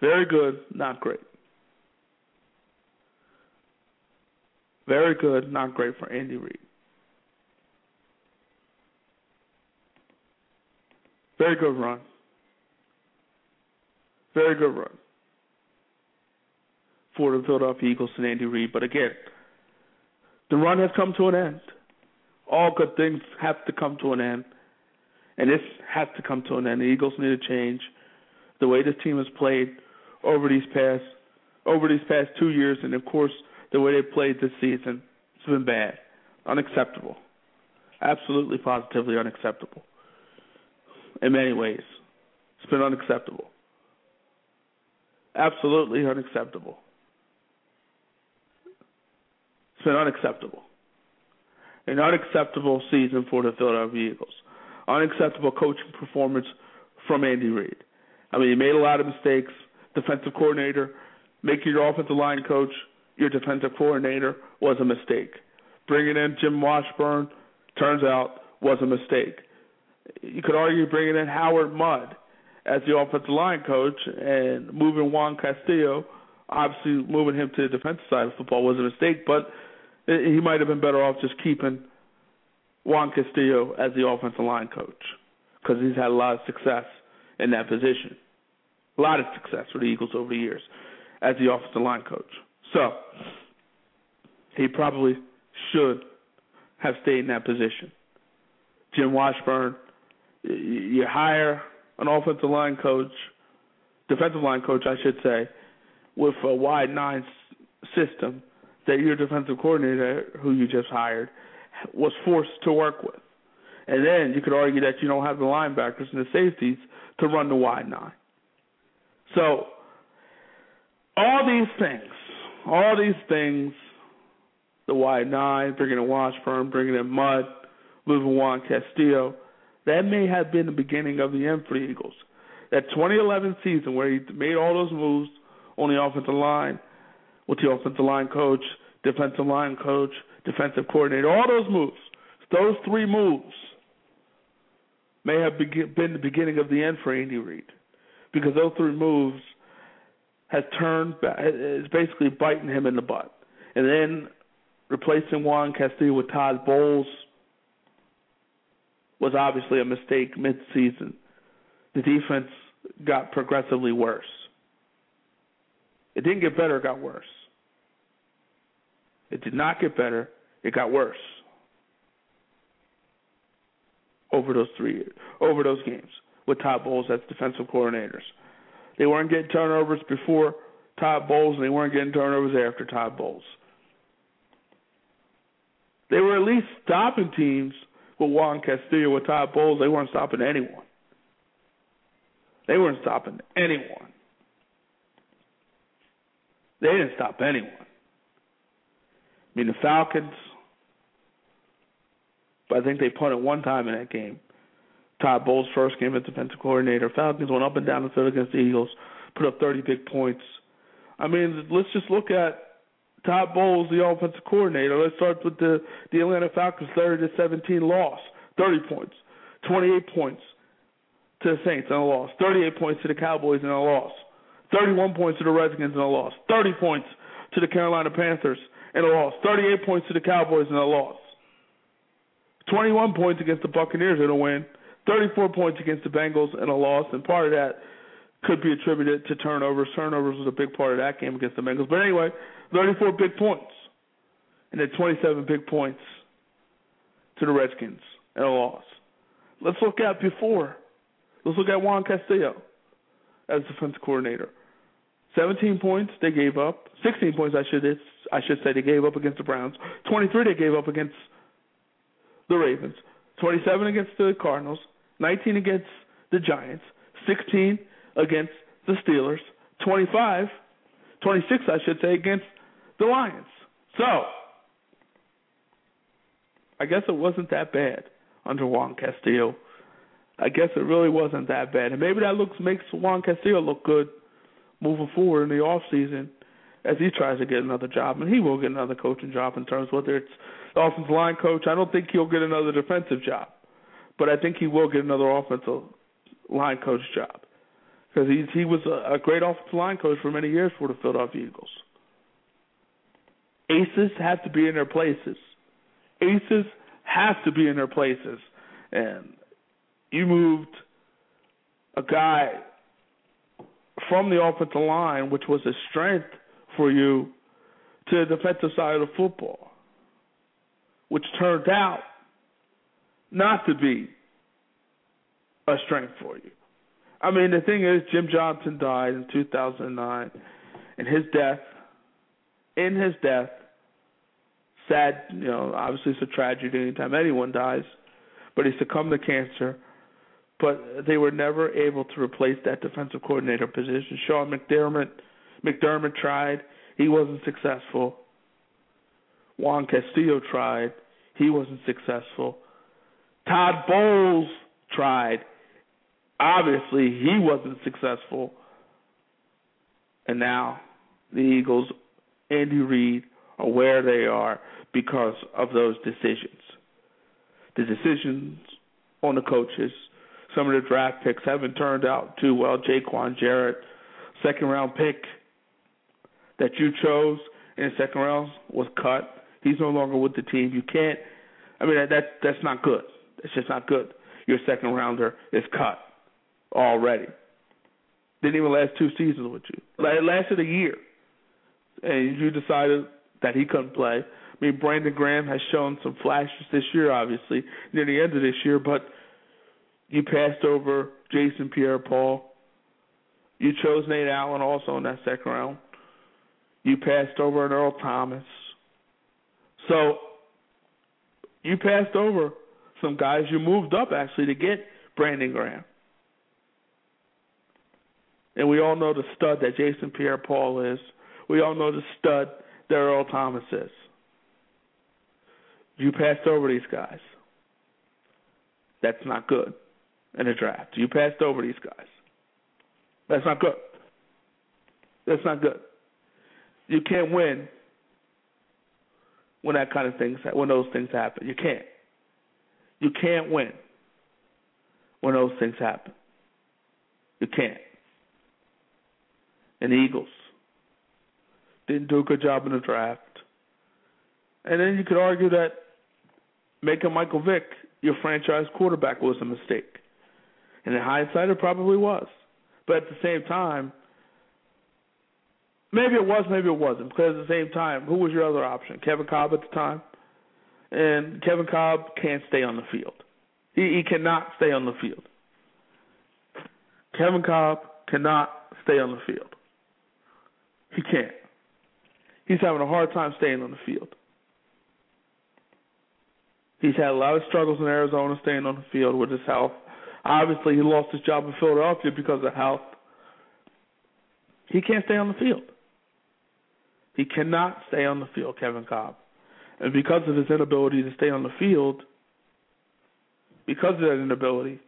Very good, not great. Very good, not great for Andy Reid. Very good run. Very good run for the Philadelphia Eagles and Andy Reid. But again, the run has come to an end. All good things have to come to an end. And this has to come to an end. The Eagles need to change the way this team has played over these past over these past two years, and of course the way they played this season. It's been bad, unacceptable, absolutely positively unacceptable. In many ways, it's been unacceptable, absolutely unacceptable. It's been unacceptable. An unacceptable season for the Philadelphia Eagles. Unacceptable coaching performance from Andy Reid. I mean, he made a lot of mistakes. Defensive coordinator, making your offensive line coach your defensive coordinator was a mistake. Bringing in Jim Washburn turns out was a mistake. You could argue bringing in Howard Mudd as the offensive line coach and moving Juan Castillo, obviously moving him to the defensive side of football was a mistake, but he might have been better off just keeping Juan Castillo as the offensive line coach because he's had a lot of success in that position. A lot of success for the Eagles over the years as the offensive line coach. So he probably should have stayed in that position. Jim Washburn, you hire an offensive line coach, defensive line coach, I should say, with a wide nine system that your defensive coordinator, who you just hired, was forced to work with. And then you could argue that you don't have the linebackers and the safeties to run the wide nine. So all these things, all these things, the wide nine, bringing in Washburn, bringing in Mudd, moving Juan Castillo, that may have been the beginning of the end for the Eagles. That 2011 season where he made all those moves on the offensive line with the offensive line coach, defensive line coach, defensive coordinator, all those moves, those three moves may have been the beginning of the end for Andy Reid because those three moves has turned is basically biting him in the butt. And then replacing Juan Castillo with Todd Bowles was obviously a mistake mid-season. The defense got progressively worse. It didn't get better, it got worse. It did not get better, it got worse. Over those three over those games with Todd Bowles as defensive coordinators. They weren't getting turnovers before Todd Bowles, and they weren't getting turnovers after Todd Bowles. They were at least stopping teams with Juan Castillo, with Todd Bowles. They weren't stopping anyone. They weren't stopping anyone. They didn't stop anyone. I mean, the Falcons, but I think they punted one time in that game. Todd Bowles' first game as defensive coordinator. Falcons went up and down the field against the Eagles, put up 30 big points. I mean, let's just look at Todd Bowles, the offensive coordinator. Let's start with the the Atlanta Falcons 30 to 17 loss, 30 points, 28 points to the Saints and a loss, 38 points to the Cowboys and a loss, 31 points to the Redskins and a loss, 30 points to the Carolina Panthers and a loss, 38 points to the Cowboys and a loss, 21 points against the Buccaneers and a win. 34 points against the Bengals and a loss, and part of that could be attributed to turnovers. Turnovers was a big part of that game against the Bengals. But anyway, 34 big points, and then 27 big points to the Redskins and a loss. Let's look at before. Let's look at Juan Castillo as defense coordinator. 17 points they gave up. 16 points I should I should say they gave up against the Browns. 23 they gave up against the Ravens. 27 against the Cardinals, 19 against the Giants, 16 against the Steelers, 25, 26, I should say, against the Lions. So, I guess it wasn't that bad under Juan Castillo. I guess it really wasn't that bad. And maybe that looks makes Juan Castillo look good moving forward in the off season as he tries to get another job, and he will get another coaching job in terms whether it's the offensive line coach. I don't think he'll get another defensive job, but I think he will get another offensive line coach job because he he was a, a great offensive line coach for many years for the Philadelphia Eagles. Aces have to be in their places. Aces have to be in their places, and you moved a guy from the offensive line, which was a strength for you, to the defensive side of football, which turned out not to be a strength for you. I mean, the thing is, Jim Johnson died in 2009, and his death, in his death, sad, you know, obviously it's a tragedy anytime anyone dies, but he succumbed to cancer. But they were never able to replace that defensive coordinator position. Sean McDermott, McDermott tried, he wasn't successful. Juan Castillo tried, he wasn't successful. Todd Bowles tried, obviously he wasn't successful. And now the Eagles, Andy Reid, are where they are because of those decisions. The decisions on the coaches, some of the draft picks haven't turned out too well. Jaiquawn Jarrett, second round pick that you chose in the second round was cut. He's no longer with the team. You can't. I mean, that that's not good. It's just not good. Your second rounder is cut already. Didn't even last two seasons with you. It lasted a year, and you decided that he couldn't play. I mean, Brandon Graham has shown some flashes this year, obviously near the end of this year, but you passed over Jason Pierre-Paul. You chose Nate Allen also in that second round. You passed over an Earl Thomas. So you passed over some guys. You moved up actually to get Brandon Graham. And we all know the stud that Jason Pierre Paul is. We all know the stud that Earl Thomas is. You passed over these guys. That's not good in a draft. You passed over these guys. That's not good. That's not good. You can't win when that kind of things when those things happen. You can't. You can't win when those things happen. You can't. And the Eagles didn't do a good job in the draft. And then you could argue that making Michael Vick your franchise quarterback was a mistake. And in hindsight, it probably was. But at the same time, maybe it was, maybe it wasn't. Because at the same time, who was your other option? Kevin Kolb at the time? And Kevin Kolb can't stay on the field. He, he cannot stay on the field. Kevin Kolb cannot stay on the field. He can't. He's having a hard time staying on the field. He's had a lot of struggles in Arizona staying on the field with his health. Obviously, he lost his job in Philadelphia because of health. He can't stay on the field. He cannot stay on the field, Kevin Kolb. And because of his inability to stay on the field, because of that inability,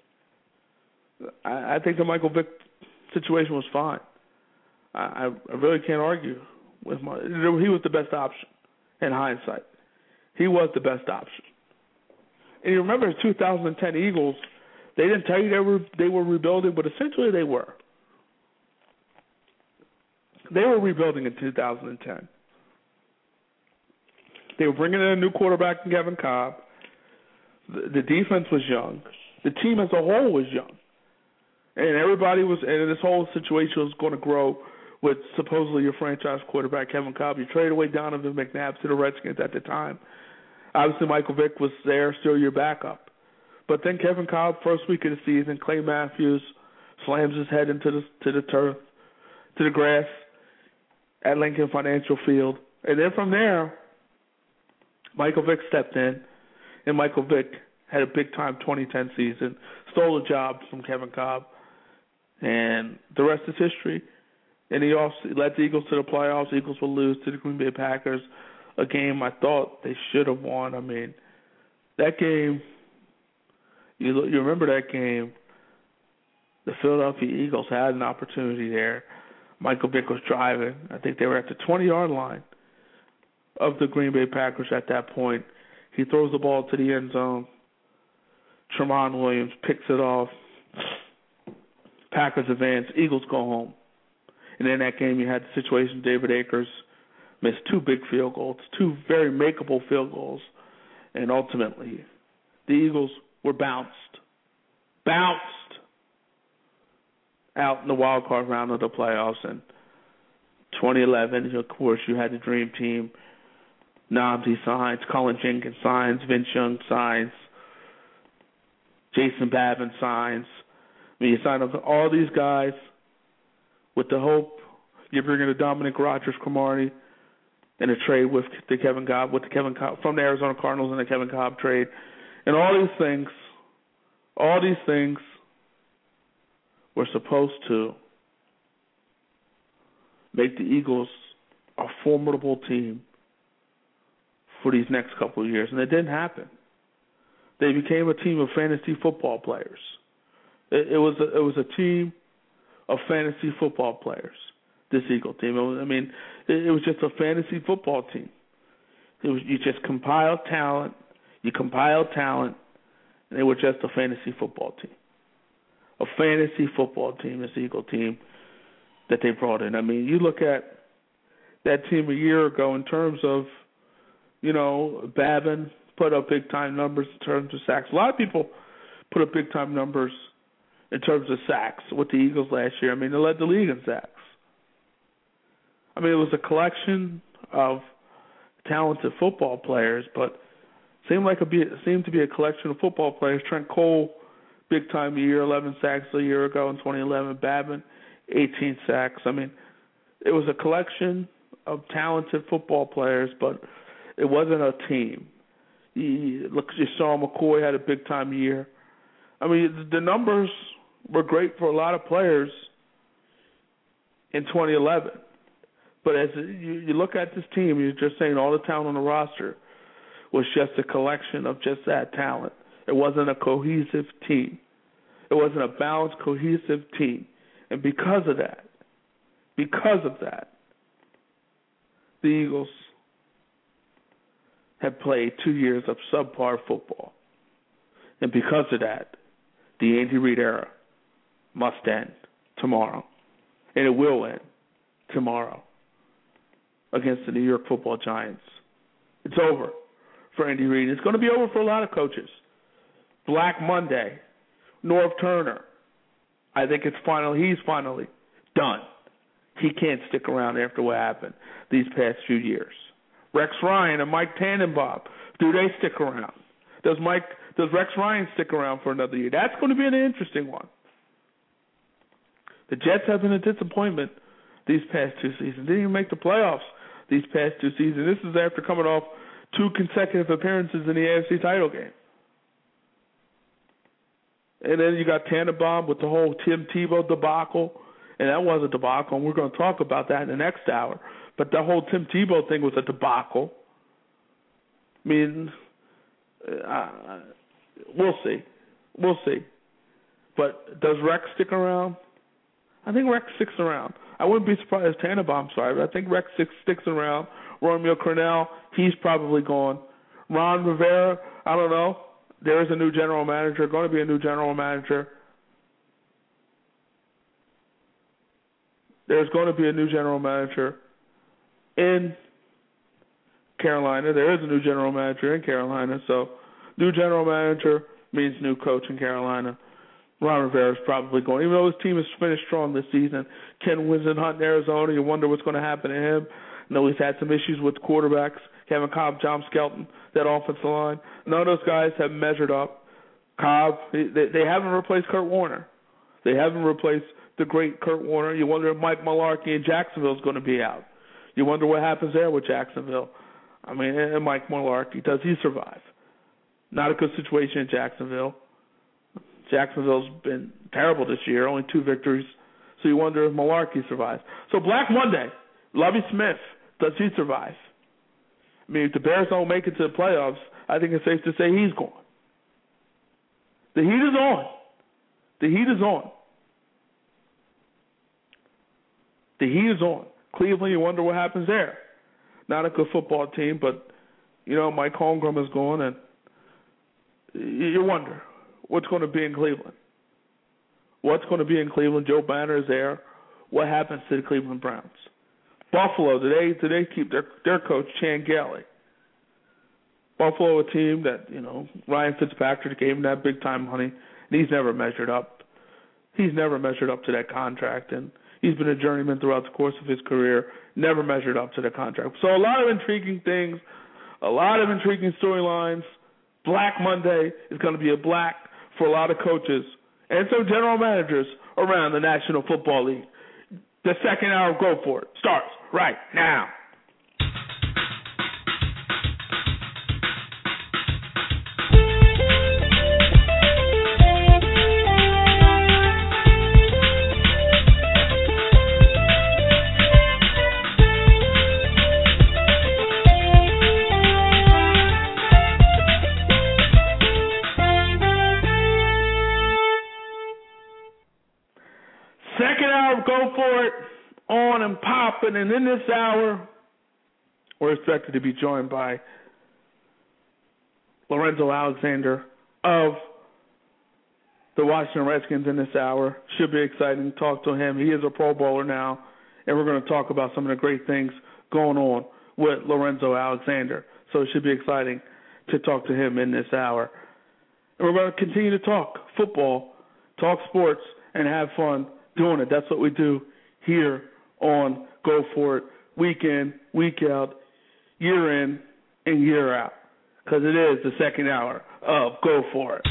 I, think the Michael Vick situation was fine. I, I really can't argue with my. He was the best option in hindsight. He was the best option. And you remember the 2010 Eagles, they didn't tell you they were they were rebuilding, but essentially they were. They were rebuilding in 2010. They were bringing in a new quarterback in Kevin Kolb. The, the defense was young. The team as a whole was young, and everybody was. And this whole situation was going to grow with supposedly your franchise quarterback Kevin Kolb. You traded away Donovan McNabb to the Redskins at the time. Obviously, Michael Vick was there, still your backup. But then Kevin Kolb, first week of the season, Clay Matthews slams his head into the to the turf, to the grass at Lincoln Financial Field, and then from there, Michael Vick stepped in, and Michael Vick had a big time 2010 season, stole a job from Kevin Kolb, and the rest is history. And he also led the Eagles to the playoffs. The Eagles will lose to the Green Bay Packers a game I thought they should have won. I mean, that game. You you remember that game? The Philadelphia Eagles had an opportunity there. Michael Vick was driving. I think they were at the 20 yard line of the Green Bay Packers at that point. He throws the ball to the end zone. Tramon Williams picks it off. Packers advance, Eagles go home. And in that game, you had the situation David Akers missed two big field goals, two very makeable field goals, and ultimately, the Eagles were bounced, bounced out in the wild card round of the playoffs. And 2011, of course, you had the Dream Team. Nnamdi signs, Cullen Jenkins signs, Vince Young signs, Jason Babin signs. I mean, you sign up all these guys with the hope you're bringing a Dominique Rodgers-Cromartie in a trade with the Kevin Kolb, with the Kevin Kolb from the Arizona Cardinals in the Kevin Kolb trade, and all these things, all these things were supposed to make the Eagles a formidable team for these next couple of years, and it didn't happen. They became a team of fantasy football players. It, it was a, it was a team of fantasy football players. This Eagle team. Was, I mean, it, it was just a fantasy football team. It was you just compiled talent, you compiled talent, and they were just a fantasy football team. A fantasy football team, this Eagle team that they brought in. I mean, you look at that team a year ago in terms of, you know, Babin put up big time numbers in terms of sacks. A lot of people put up big time numbers in terms of sacks with the Eagles last year. I mean, they led the league in sacks. I mean, it was a collection of talented football players, but seemed like a be seemed to be a collection of football players. Trent Cole, big time year, 11 sacks a year ago in 2011. Babin, 18 sacks. I mean, it was a collection of talented football players, but it wasn't a team. You, look, you saw McCoy had a big time year. I mean, the numbers were great for a lot of players in 2011. But as you, you look at this team, you're just saying all the talent on the roster was just a collection of just that talent. It wasn't a cohesive team. It wasn't a balanced, cohesive team. And because of that, because of that, the Eagles have played two years of subpar football. And because of that, the Andy Reid era must end tomorrow. And it will end tomorrow against the New York football giants. It's over for Andy Reid. It's going to be over for a lot of coaches. Black Monday, Norv Turner. I think it's final. He's finally done. He can't stick around after what happened these past few years. Rex Ryan and Mike Tannenbaum. Do they stick around? Does Mike does Rex Ryan stick around for another year? That's going to be an interesting one. The Jets have been a disappointment these past two seasons. Didn't even make the playoffs these past two seasons. This is after coming off two consecutive appearances in the AFC title game. And then you got Tannenbaum with the whole Tim Tebow debacle, and that was a debacle, and we're going to talk about that in the next hour. But the whole Tim Tebow thing was a debacle. I mean, uh, we'll see, we'll see. But does Rex stick around? I think Rex sticks around. I wouldn't be surprised if Tannenbaum sorry, but I think Rex sticks around. Romeo Crennel, he's probably gone. Ron Rivera, I don't know. There is a new general manager, going to be a new general manager. There's going to be a new general manager in Carolina. There is a new general manager in Carolina, so new general manager means new coach in Carolina. Ron Rivera is probably going. Even though his team has finished strong this season, Ken Whisenhunt in Arizona, you wonder what's going to happen to him. Know he's had some issues with quarterbacks. Kevin Kolb, John Skelton, that offensive line. None of those guys have measured up. Kolb, they, they haven't replaced Kurt Warner. They haven't replaced the great Kurt Warner. You wonder if Mike Mularkey in Jacksonville is going to be out. You wonder what happens there with Jacksonville. I mean, and Mike Mularkey, does he survive? Not a good situation in Jacksonville. Jacksonville's been terrible this year, only two victories. So you wonder if Mularkey survives. So Black Monday, Lovie Smith, does he survive? I mean, if the Bears don't make it to the playoffs, I think it's safe to say he's gone. The heat is on. The heat is on. The heat is on. Cleveland, you wonder what happens there. Not a good football team, but you know Mike Holmgren is gone, and you wonder what's going to be in Cleveland. What's going to be in Cleveland? Joe Banner is there. What happens to the Cleveland Browns? Buffalo, do they do they keep their their coach Chan Gailey? Buffalo, a team that you know Ryan Fitzpatrick gave him that big time money, and he's never measured up. He's never measured up to that contract, and he's been a journeyman throughout the course of his career. Never measured up to the contract. So a lot of intriguing things, a lot of intriguing storylines. Black Monday is going to be a black for a lot of coaches and some general managers around the National Football League. The second hour of Go For It starts right now. And popping, and in this hour, we're expected to be joined by Lorenzo Alexander of the Washington Redskins in this hour. Should be exciting to talk to him. He is a Pro Bowler now, and we're going to talk about some of the great things going on with Lorenzo Alexander. So it should be exciting to talk to him in this hour. And we're going to continue to talk football, talk sports, and have fun doing it. That's what we do here on Go For It, week in, week out, year in, and year out. Because it is the second hour of Go For It.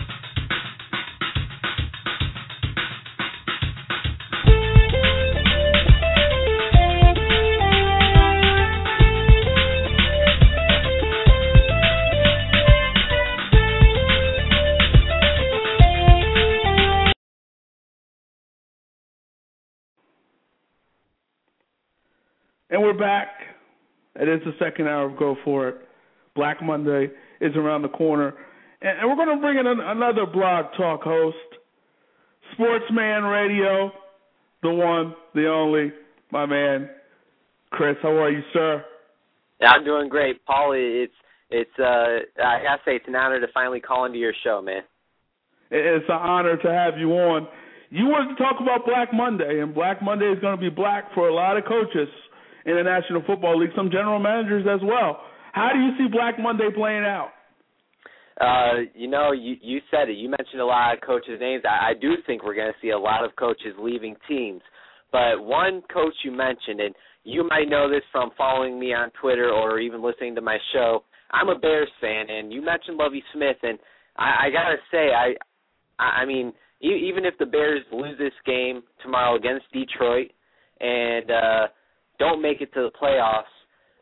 And we're back. It is the second hour of Go For It. Black Monday is around the corner. And, and we're going to bring in an, another blog talk host, Sportsman Radio, the one, the only, my man, Chris. How are you, sir? Yeah, I'm doing great, Paulie. It's it's uh I gotta say it's an honor to finally call into your show, man. It's an honor to have you on. You wanted to talk about Black Monday, and Black Monday is going to be black for a lot of coaches in the National Football League, some general managers as well. How do you see Black Monday playing out? Uh, you know, you you said it. You mentioned a lot of coaches' names. I, I do think we're going to see a lot of coaches leaving teams. But one coach you mentioned, and you might know this from following me on Twitter or even listening to my show. I'm a Bears fan, and you mentioned Lovie Smith, and I, I gotta say, I, I mean, even if the Bears lose this game tomorrow against Detroit, and uh don't make it to the playoffs,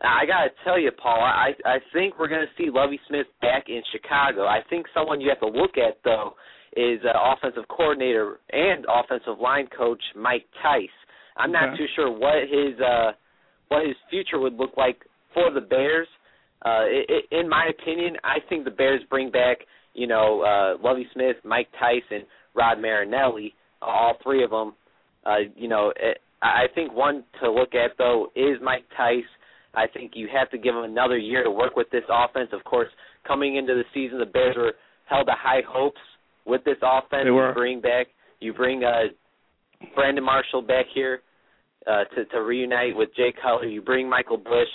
I gotta tell you, Paul, I I think we're gonna see Lovie Smith back in Chicago. I think someone you have to look at though is uh, offensive coordinator and offensive line coach Mike Tice. I'm not Okay. too sure what his uh what his future would look like for the Bears. Uh i i in my opinion, I think the Bears bring back, you know, uh Lovie Smith, Mike Tice and Rod Marinelli, all three of them. Uh you know, it, I think one to look at though is Mike Tice. I think you have to give him another year to work with this offense. Of course, coming into the season, the Bears were held to high hopes with this offense. They were. You bring back, you bring uh, Brandon Marshall back here uh, to to reunite with Jay Cutler. You bring Michael Bush.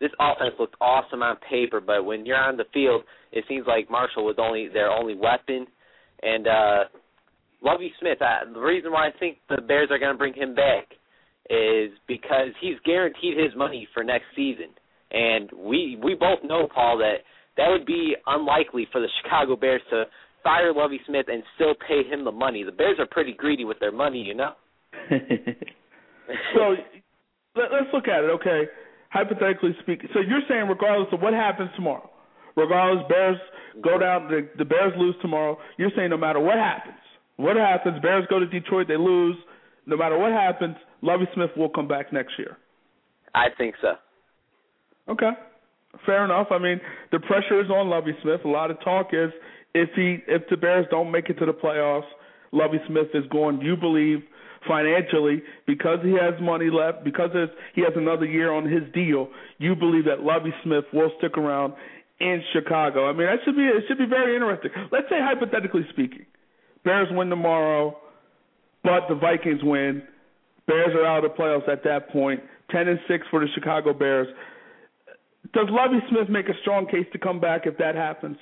This offense looked awesome on paper, but when you're on the field, it seems like Marshall was only their only weapon. And uh, Lovie Smith, uh, the reason why I think the Bears are going to bring him back is because he's guaranteed his money for next season. And we we both know, Paul, that that would be unlikely for the Chicago Bears to fire Lovie Smith and still pay him the money. The Bears are pretty greedy with their money, you know. so let, let's look at it, okay? Hypothetically speaking, so you're saying regardless of what happens tomorrow, regardless Bears go down, the, the Bears lose tomorrow. You're saying no matter what happens, what happens, Bears go to Detroit, they lose. No matter what happens, Lovie Smith will come back next year. I think so. Okay, fair enough. I mean, the pressure is on Lovie Smith. A lot of talk is if he if the Bears don't make it to the playoffs, Lovie Smith is going. You believe financially because he has money left, because he has another year on his deal. You believe that Lovie Smith will stick around in Chicago. I mean, that should be it should be very interesting. Let's say hypothetically speaking, Bears win tomorrow. But the Vikings win. Bears are out of the playoffs at that point. Ten and six for the Chicago Bears. Does Lovie Smith make a strong case to come back if that happens?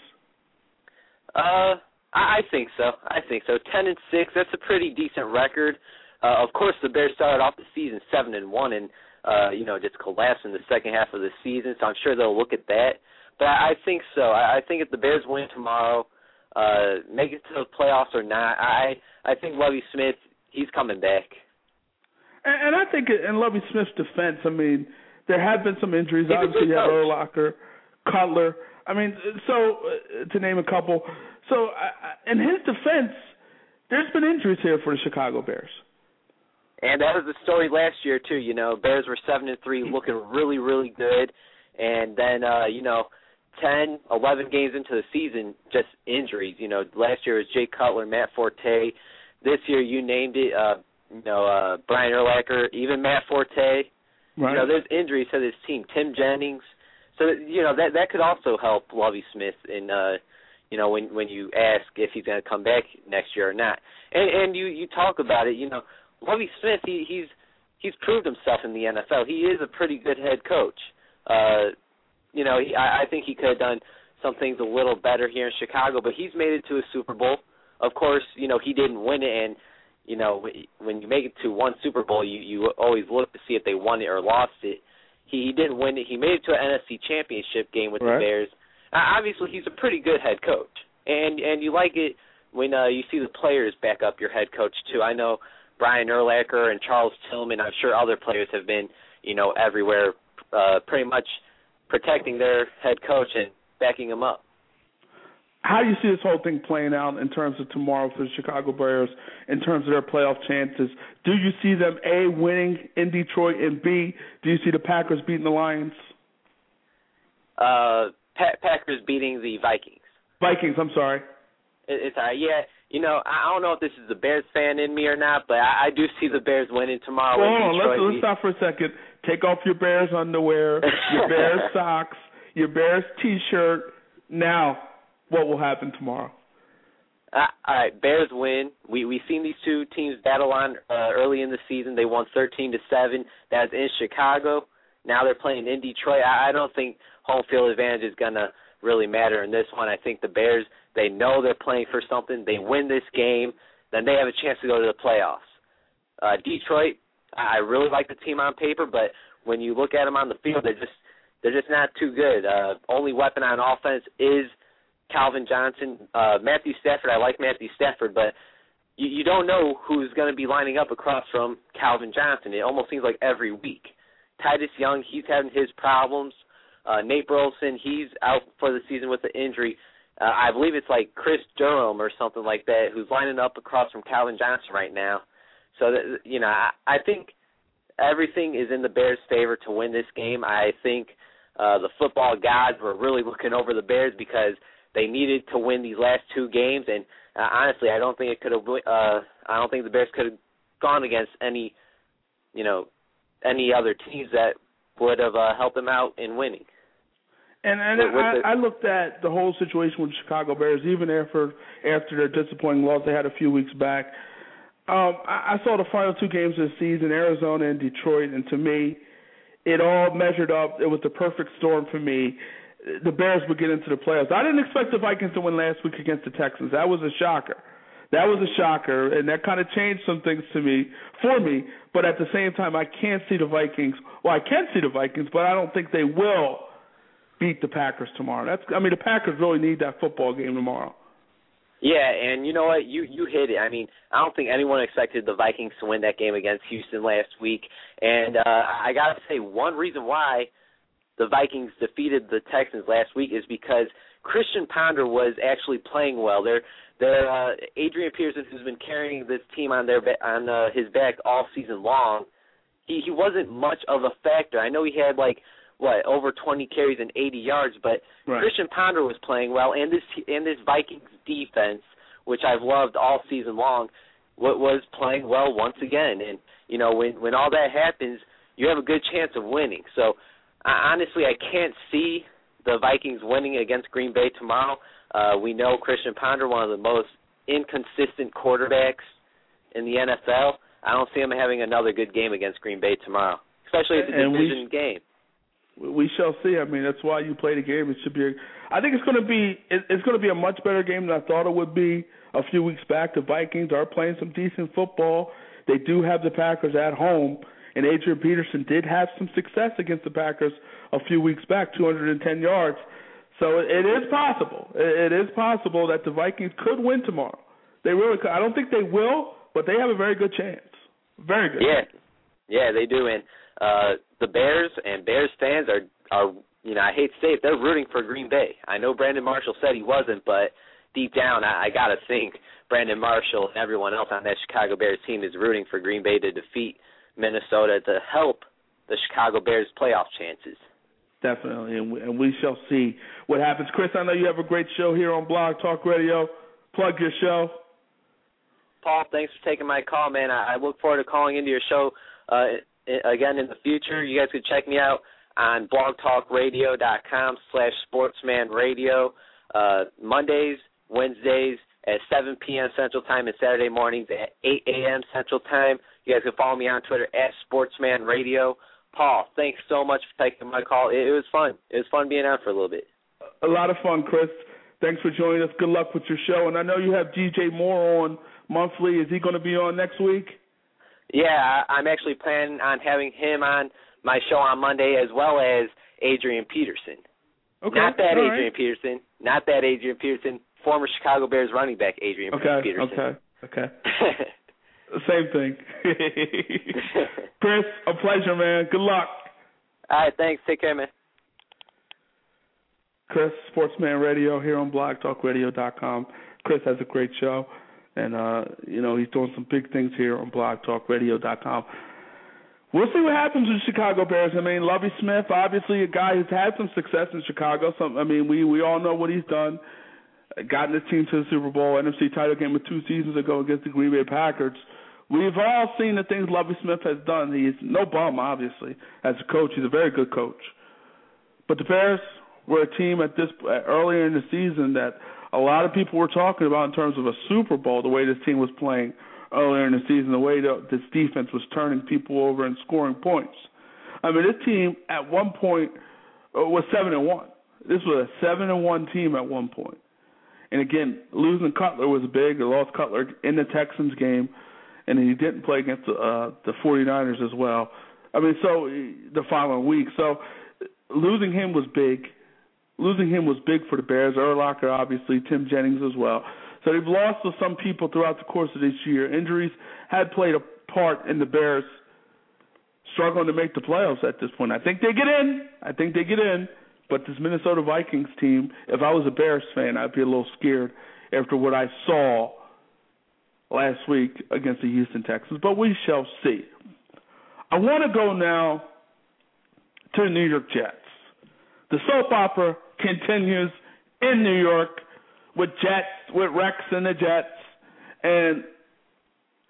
Uh, I think so. I think so. Ten and six. That's a pretty decent record. Uh, of course, the Bears started off the season seven and one, and uh, you know just collapsed in the second half of the season. So I'm sure they'll look at that. But I think so. I, I think if the Bears win tomorrow, uh, make it to the playoffs or not, I I think Lovie Smith he's coming back. And, and I think in Lovie Smith's defense, I mean, there have been some injuries. He's Obviously, you have. Urlacher, Cutler. I mean, so uh, to name a couple. So uh, in his defense, there's been injuries here for the Chicago Bears. And that was the story last year too. You know, Bears were seven and three, looking really, really good, and then uh, you know, ten, eleven games into the season, just injuries. You know, last year was Jay Cutler, Matt Forte. This year, you named it. Uh, you know, uh, Brian Urlacher, even Matt Forte. Right. You know, there's injuries to this team. Tim Jennings. So you know that that could also help Lovie Smith in uh you know when when you ask if he's going to come back next year or not. And and you you talk about it, you know, Lovie Smith he he's he's proved himself in the NFL. He is a pretty good head coach. Uh you know, he, I, I think he could have done some things a little better here in Chicago, but he's made it to a Super Bowl. Of course, you know, he didn't win it and you know, when you make it to one Super Bowl, you you always look to see if they won it or lost it. He, he didn't win it. He made it to an NFC Championship game with Right. the Bears. Uh, obviously, he's a pretty good head coach, and and you like it when uh, you see the players back up your head coach too. I know Brian Urlacher and Charles Tillman. I'm sure other players have been, you know, everywhere, uh, pretty much protecting their head coach and backing him up. How do you see this whole thing playing out in terms of tomorrow for the Chicago Bears, in terms of their playoff chances? Do you see them A winning in Detroit and B do you see the Packers beating the Lions? Uh, pa- Packers beating the Vikings. Vikings, I'm sorry. It, it's all right. Yeah, you know, I I don't know if this is the Bears fan in me or not, but I, I do see the Bears winning tomorrow. Well, hold on, let's let's stop for a second. Take off your Bears underwear, your Bears socks, your Bears T-shirt. Now, what will happen tomorrow? Uh, all right, Bears win. We we've seen these two teams battle on uh, early in the season. They won thirteen to seven. That's in Chicago. Now they're playing in Detroit. I, I don't think home field advantage is gonna really matter in this one. I think the Bears they know they're playing for something. They win this game, then they have a chance to go to the playoffs. Uh, Detroit, I really like the team on paper, but when you look at them on the field, they're just they're just not too good. Uh, only weapon on offense is Calvin Johnson, uh, Matthew Stafford. I like Matthew Stafford, but you, you don't know who's going to be lining up across from Calvin Johnson. It almost seems like every week. Titus Young, he's having his problems. Uh, Nate Burleson, he's out for the season with an injury. Uh, I believe it's like Kris Durham or something like that, who's lining up across from Calvin Johnson right now. So that you know, I, I think everything is in the Bears' favor to win this game. I think uh, the football gods were really looking over the Bears because they needed to win these last two games, and uh, honestly, I don't think it could have. Uh, I don't think the Bears could have gone against any, you know, any other teams that would have uh, helped them out in winning. And and With- with I, the- I looked at the whole situation with the Chicago Bears, even after after their disappointing loss they had a few weeks back. Um, I, I saw the final two games of the season, Arizona and Detroit, and to me, it all measured up. It was the perfect storm for me. The Bears would get into the playoffs. I didn't expect the Vikings to win last week against the Texans. That was a shocker. That was a shocker, and that kind of changed some things to me for me. But at the same time, I can't see the Vikings. Well, I can see the Vikings, but I don't think they will beat the Packers tomorrow. That's I mean the Packers really need that football game tomorrow. Yeah, and you know what? You you hit it. I mean, I don't think anyone expected the Vikings to win that game against Houston last week. And uh I got to say one reason why the Vikings defeated the Texans last week is because Christian Ponder was actually playing well. They're they're uh Adrian Peterson who's been carrying this team on their on uh, his back all season long. He he wasn't much of a factor. I know he had like what over 20 carries and 80 yards, but Right. Christian Ponder was playing well, and this and this Vikings defense, which I've loved all season long, wa- was playing well once again. And you know, when when all that happens, you have a good chance of winning. So, I, honestly, I can't see the Vikings winning against Green Bay tomorrow. Uh, we know Christian Ponder, one of the most inconsistent quarterbacks in the NFL, I don't see him having another good game against Green Bay tomorrow, especially if it's a And we- division game. we shall see. I mean, that's why you play the game. It should be. A, I think it's going to be. It, it's going to be a much better game than I thought it would be a few weeks back. The Vikings are playing some decent football. They do have the Packers at home, and Adrian Peterson did have some success against the Packers a few weeks back, 210 yards. So it, is possible. It, it is possible that the Vikings could win tomorrow. They really could. I don't think they will, but they have a very good chance. Very good. Yeah, yeah, they do. And uh the Bears and Bears fans are are you know I hate to say it, they're rooting for Green Bay. I know Brandon Marshall said he wasn't, but deep down I, I gotta think Brandon Marshall and everyone else on that Chicago Bears team is rooting for Green Bay to defeat Minnesota to help the Chicago Bears playoff chances. Definitely, and we, and we shall see what happens. Chris, I know you have a great show here on Blog Talk Radio. Plug your show. Paul, thanks for taking my call, man. I, I look forward to calling into your show uh, again in the future. You guys can check me out on blogtalkradio.com slash sportsmanradio. Uh, Mondays, Wednesdays at 7 p.m. Central Time and Saturday mornings at 8 a.m. Central Time. You guys can follow me on Twitter at sportsmanradio. Paul, thanks so much for taking my call. It, it was fun. It was fun being on for a little bit. A lot of fun, Chris. Thanks for joining us. Good luck with your show. And I know you have DJ Moore on monthly. Is he going to be on next week? Yeah, I- I'm actually planning on having him on my show on Monday as well as Adrian Peterson. Okay. Not that All Adrian right. Peterson. Not that Adrian Peterson. Former Chicago Bears running back Adrian Peterson. Okay. Peterson. Okay. Okay. Same thing. Chris, a pleasure, man. Good luck. All right, thanks. Take care, man. Chris, Sportsman Radio here on blogtalkradio.com. Chris has a great show, and uh, you know he's doing some big things here on blogtalkradio.com. We'll see what happens with the Chicago Bears. I mean, Lovie Smith, obviously a guy who's had some success in Chicago. Some, I mean, we we all know what he's done. Gotten his team to the Super Bowl, NFC title game with two seasons ago against the Green Bay Packers. We've all seen the things Lovie Smith has done. He's no bum, obviously, as a coach. He's a very good coach. But the Bears were a team at this earlier in the season that a lot of people were talking about in terms of a Super Bowl. The way this team was playing earlier in the season, the way the, this defense was turning people over and scoring points. I mean, this team at one point uh, was seven and one. This was a seven and one team at one point. And again, losing Cutler was big. They lost Cutler in the Texans game, and he didn't play against the uh, the 49ers as well. I mean, so uh, the following week, so losing him was big. Losing him was big for the Bears. Urlacher, obviously, Tim Jennings as well. So they've lost to some people throughout the course of this year. Injuries had played a part in the Bears struggling to make the playoffs at this point. I think they get in. I think they get in. But this Minnesota Vikings team, if I was a Bears fan, I'd be a little scared after what I saw last week against the Houston Texans. But we shall see. I want to go now to the New York Jets. The soap opera continues in New York with Jets, with Rex and the Jets. And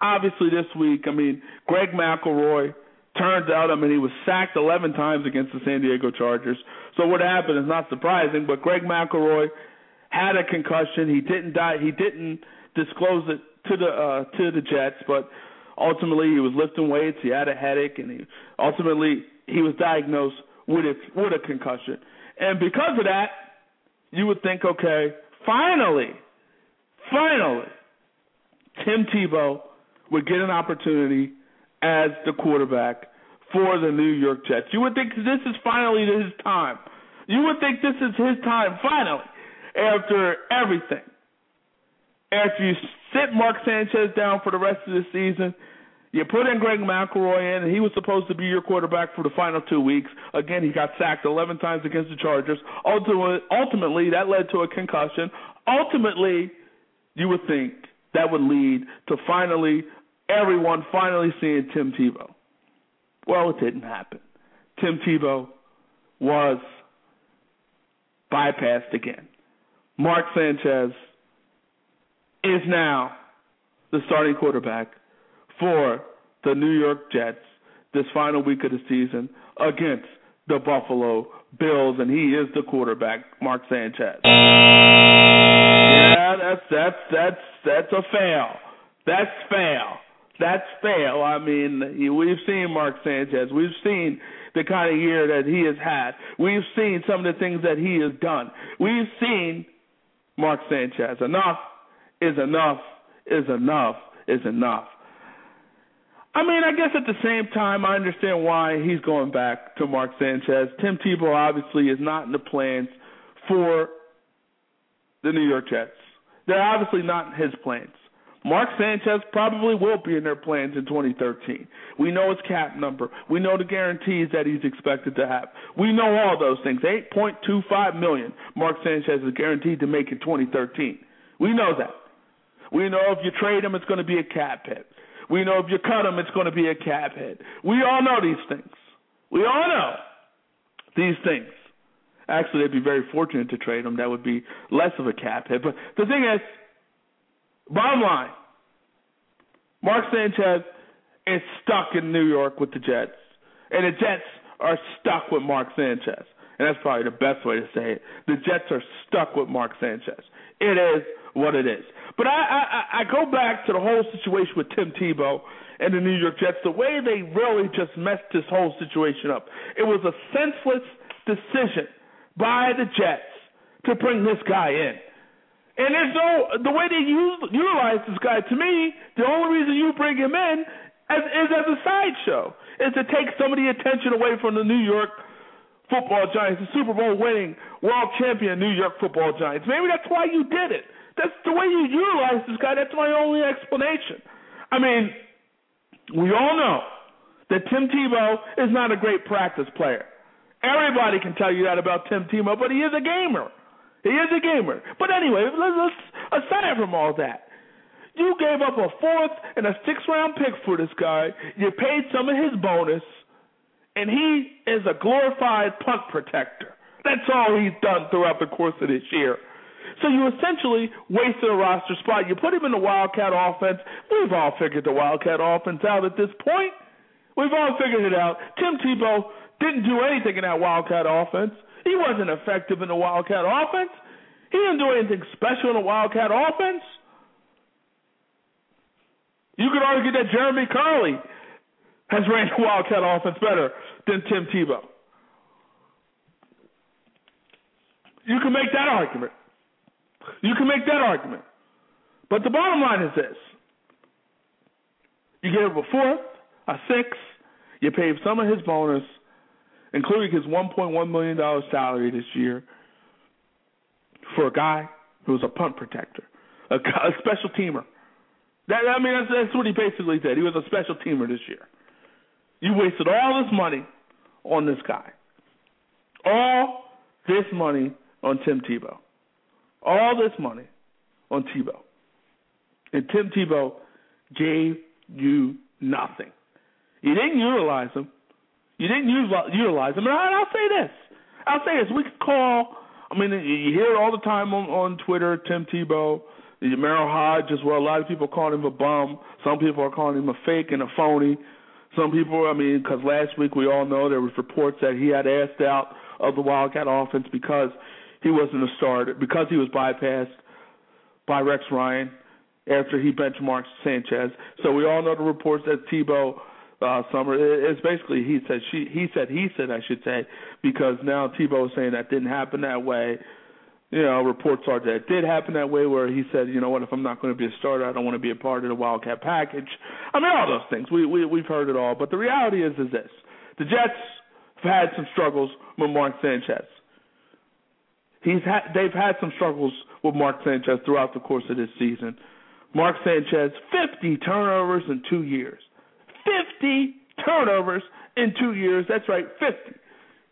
obviously this week, I mean, Greg McElroy turns out, I mean, he was sacked 11 times against the San Diego Chargers. So what happened is not surprising, but Greg McElroy had a concussion. He didn't die. He didn't disclose it to the uh, to the Jets, but ultimately he was lifting weights. He had a headache, and he ultimately he was diagnosed with a with a concussion. And because of that, you would think, okay, finally, finally, Tim Tebow would get an opportunity as the quarterback for the New York Jets. You would think this is finally his time. You would think this is his time finally after everything. After you sit Mark Sanchez down for the rest of the season, you put in Greg McElroy in, and he was supposed to be your quarterback for the final two weeks. Again, he got sacked 11 times against the Chargers. Ultimately, ultimately that led to a concussion. Ultimately, you would think that would lead to finally everyone finally seeing Tim Tebow. Well, it didn't happen. Tim Tebow was bypassed again. Mark Sanchez is now the starting quarterback for the New York Jets this final week of the season against the Buffalo Bills, and he is the quarterback, Mark Sanchez. Yeah, that's that's that's that's a fail. That's fail. That's fail. I mean, we've seen Mark Sanchez. We've seen the kind of year that he has had. We've seen some of the things that he has done. We've seen Mark Sanchez. Enough is enough is enough is enough. I mean, I guess at the same time, I understand why he's going back to Mark Sanchez. Tim Tebow obviously is not in the plans for the New York Jets. They're obviously not in his plans. Mark Sanchez probably will be in their plans in 2013. We know his cap number. We know the guarantees that he's expected to have. We know all those things. 8.25 million Mark Sanchez is guaranteed to make in 2013. We know that. We know if you trade him, it's going to be a cap hit. We know if you cut him, it's going to be a cap hit. We all know these things. We all know these things. Actually, they'd be very fortunate to trade him. That would be less of a cap hit. But the thing is, bottom line, Mark Sanchez is stuck in New York with the Jets, and the Jets are stuck with Mark Sanchez. And that's probably the best way to say it. The Jets are stuck with Mark Sanchez. It is what it is. But I, I, I go back to the whole situation with Tim Tebow and the New York Jets, the way they really just messed this whole situation up. It was a senseless decision by the Jets to bring this guy in. And there's no the way they use, utilize this guy. To me, the only reason you bring him in as, is as a sideshow, is to take some of the attention away from the New York Football Giants, the Super Bowl winning world champion New York Football Giants. Maybe that's why you did it. That's the way you utilize this guy. That's my only explanation. I mean, we all know that Tim Tebow is not a great practice player. Everybody can tell you that about Tim Tebow, but he is a gamer. He is a gamer. But anyway, let's, let's aside from all that, you gave up a fourth and a sixth round pick for this guy. You paid some of his bonus, and he is a glorified punt protector. That's all he's done throughout the course of this year. So you essentially wasted a roster spot. You put him in the Wildcat offense. We've all figured the Wildcat offense out at this point. We've all figured it out. Tim Tebow didn't do anything in that Wildcat offense. He wasn't effective in the Wildcat offense. He didn't do anything special in the Wildcat offense. You could argue that Jeremy Kerley has ran the Wildcat offense better than Tim Tebow. You can make that argument. You can make that argument. But the bottom line is this. You gave a fourth, a sixth, you paid some of his bonus, including his $1.1 million salary this year, for a guy who was a punt protector, a, a special teamer. That, I mean, that's, that's what he basically did. He was a special teamer this year. You wasted all this money on this guy. All this money on Tim Tebow all this money on Tebow, and Tim Tebow gave you nothing. You didn't utilize him. You didn't use, utilize him. And I'll say this. I'll say this. We could call. I mean, you hear it all the time on on Twitter. Tim Tebow, Merril Hoge as well. A lot of people call him a bum. Some people are calling him a fake and a phony. Some people, I mean, because last week we all know there was reports that he had asked out of the Wildcat offense because he wasn't a starter because he was bypassed by Rex Ryan after he benchmarked Sanchez. So we all know the reports that Tebow uh, Summer it's basically he said she he said he said I should say because now Tebow is saying that didn't happen that way. You know, reports are that it did happen that way where he said, you know what, if I'm not going to be a starter, I don't want to be a part of the Wildcat package. I mean, all those things. We we we've heard it all, but the reality is is this: the Jets have had some struggles with Mark Sanchez. He's had, they've had some struggles with Mark Sanchez throughout the course of this season. Mark Sanchez, 50 turnovers in two years. 50 turnovers in two years. That's right, 50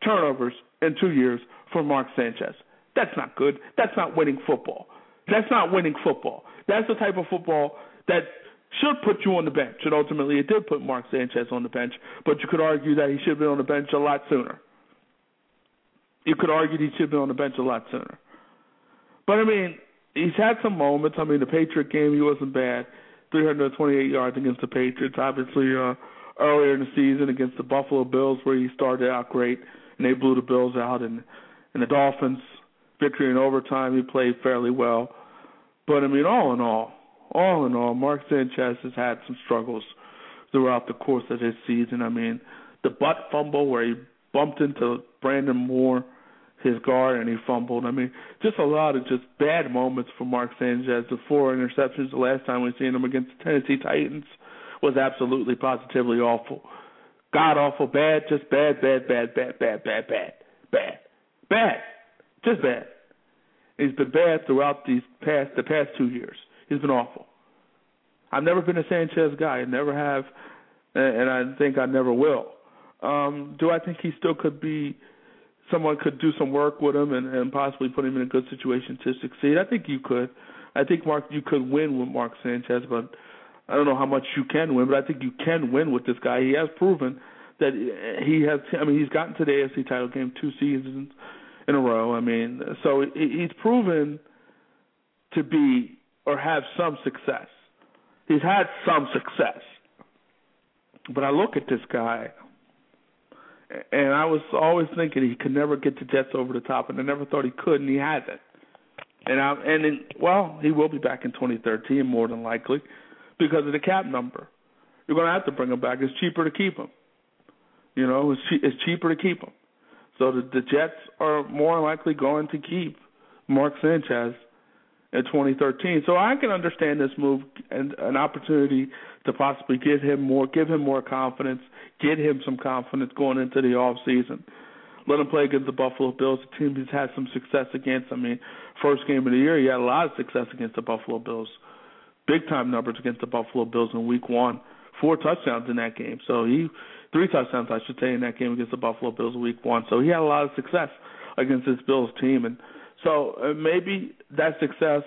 turnovers in two years for Mark Sanchez. That's not good. That's not winning football. That's not winning football. That's the type of football that should put you on the bench. And ultimately, it did put Mark Sanchez on the bench, but you could argue that he should have been on the bench a lot sooner you could argue he should have been on the bench a lot sooner. But I mean, he's had some moments. I mean, the Patriot game he wasn't bad, 328 yards against the Patriots. Obviously, uh, earlier in the season against the Buffalo Bills, where he started out great and they blew the Bills out, and and the Dolphins victory in overtime, he played fairly well. But I mean, all in all, all in all, Mark Sanchez has had some struggles throughout the course of this season. I mean, the butt fumble where he bumped into Brandon Moore, his guard, and he fumbled. I mean, just a lot of just bad moments for Mark Sanchez. The four interceptions the last time we seen him against the Tennessee Titans was absolutely positively awful. God awful, bad, just bad, bad, bad, bad, bad, bad, bad, bad, bad, just bad. He's been bad throughout these past the past two years. He's been awful. I've never been a Sanchez guy. I never have, and I think I never will. Um, do I think he still could be? Someone could do some work with him and, and possibly put him in a good situation to succeed. I think you could. I think Mark, you could win with Mark Sanchez, but I don't know how much you can win. But I think you can win with this guy. He has proven that he has. I mean, he's gotten to the AFC title game two seasons in a row. I mean, so he's proven to be or have some success. He's had some success. But I look at this guy, and I was always thinking he could never get the Jets over the top, and I never thought he could, and he hasn't. And I'm, and in, well, he will be back in 2013 more than likely because of the cap number. You're going to have to bring him back. It's cheaper to keep him. You know, it's, che- it's cheaper to keep him. So the, the Jets are more likely going to keep Mark Sanchez in 2013. So I can understand this move and an opportunity to possibly get him more, give him more confidence, get him some confidence going into the off season. Let him play against the Buffalo Bills, a team he's had some success against. I mean, first game of the year, he had a lot of success against the Buffalo Bills. Big time numbers against the Buffalo Bills in Week One, four touchdowns in that game. So he three touchdowns, I should say, in that game against the Buffalo Bills in week one. So he had a lot of success against this Bills team, and so uh, maybe that success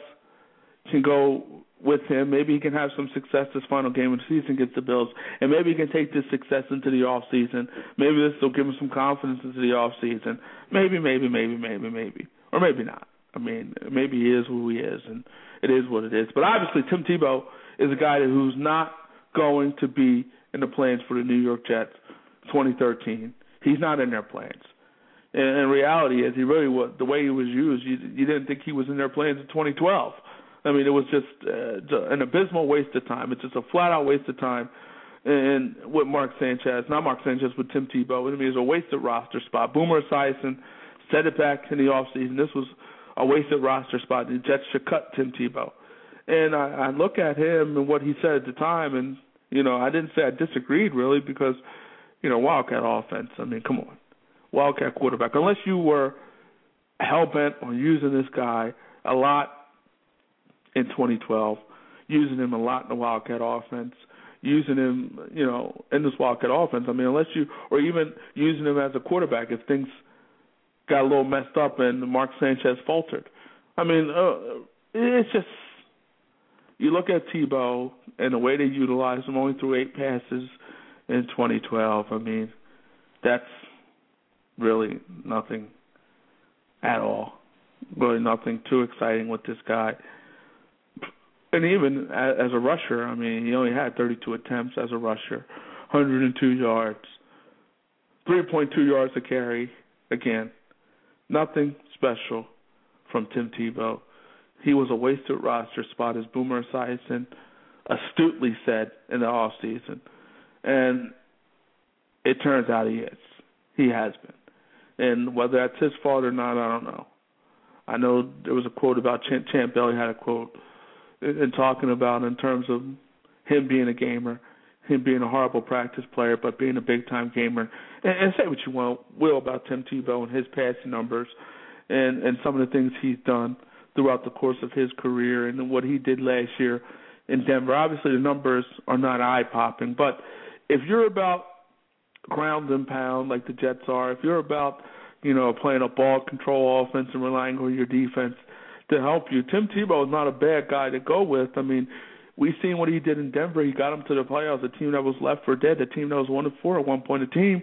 can go with him. Maybe he can have some success this final game of the season against the Bills, and maybe he can take this success into the off season. Maybe this will give him some confidence into the off season. Maybe, maybe, maybe, maybe, maybe, or maybe not. I mean, maybe he is who he is, and it is what it is. But obviously, Tim Tebow is a guy who's not going to be in the plans for the New York Jets 2013. He's not in their plans. And, and reality is, he really was the way he was used. You, you didn't think he was in their plans in 2012. I mean, it was just uh, an abysmal waste of time. It's just a flat out waste of time. And with Mark Sanchez, not Mark Sanchez, with Tim Tebow. I mean, it was a wasted roster spot. Boomer Esiason said it back in the offseason. This was a wasted roster spot. The Jets should cut Tim Tebow. And I, I look at him and what he said at the time, and you know, I didn't say I disagreed really because, you know, Wildcat offense. I mean, come on, Wildcat quarterback. Unless you were hell bent on using this guy a lot in 2012, using him a lot in the Wildcat offense, using him, you know, in this Wildcat offense. I mean, unless you, or even using him as a quarterback if things got a little messed up and Mark Sanchez faltered. I mean, uh, it's just you look at Tebow and the way they utilized him, only threw eight passes in 2012. I mean, that's really nothing at all. Really nothing too exciting with this guy. And even as a rusher, I mean, he only had 32 attempts as a rusher, 102 yards, 3.2 yards a carry. Again, nothing special from Tim Tebow. He was a wasted roster spot, as Boomer Esiason astutely said in the off season. And it turns out he is. He has been. And whether that's his fault or not, I don't know. I know there was a quote about Champ, Champ Bailey had a quote in talking about in terms of him being a gamer, him being a horrible practice player, but being a big time gamer. And, and say what you want, will about Tim Tebow and his passing numbers, and and some of the things he's done throughout the course of his career and what he did last year in Denver. Obviously, the numbers are not eye popping, but if you're about ground and pound like the Jets are, if you're about you know playing a ball control offense and relying on your defense to help you, Tim Tebow is not a bad guy to go with. I mean. We've seen what he did in Denver. He got them to the playoffs. A team that was left for dead. A team that was one and four at one point. A team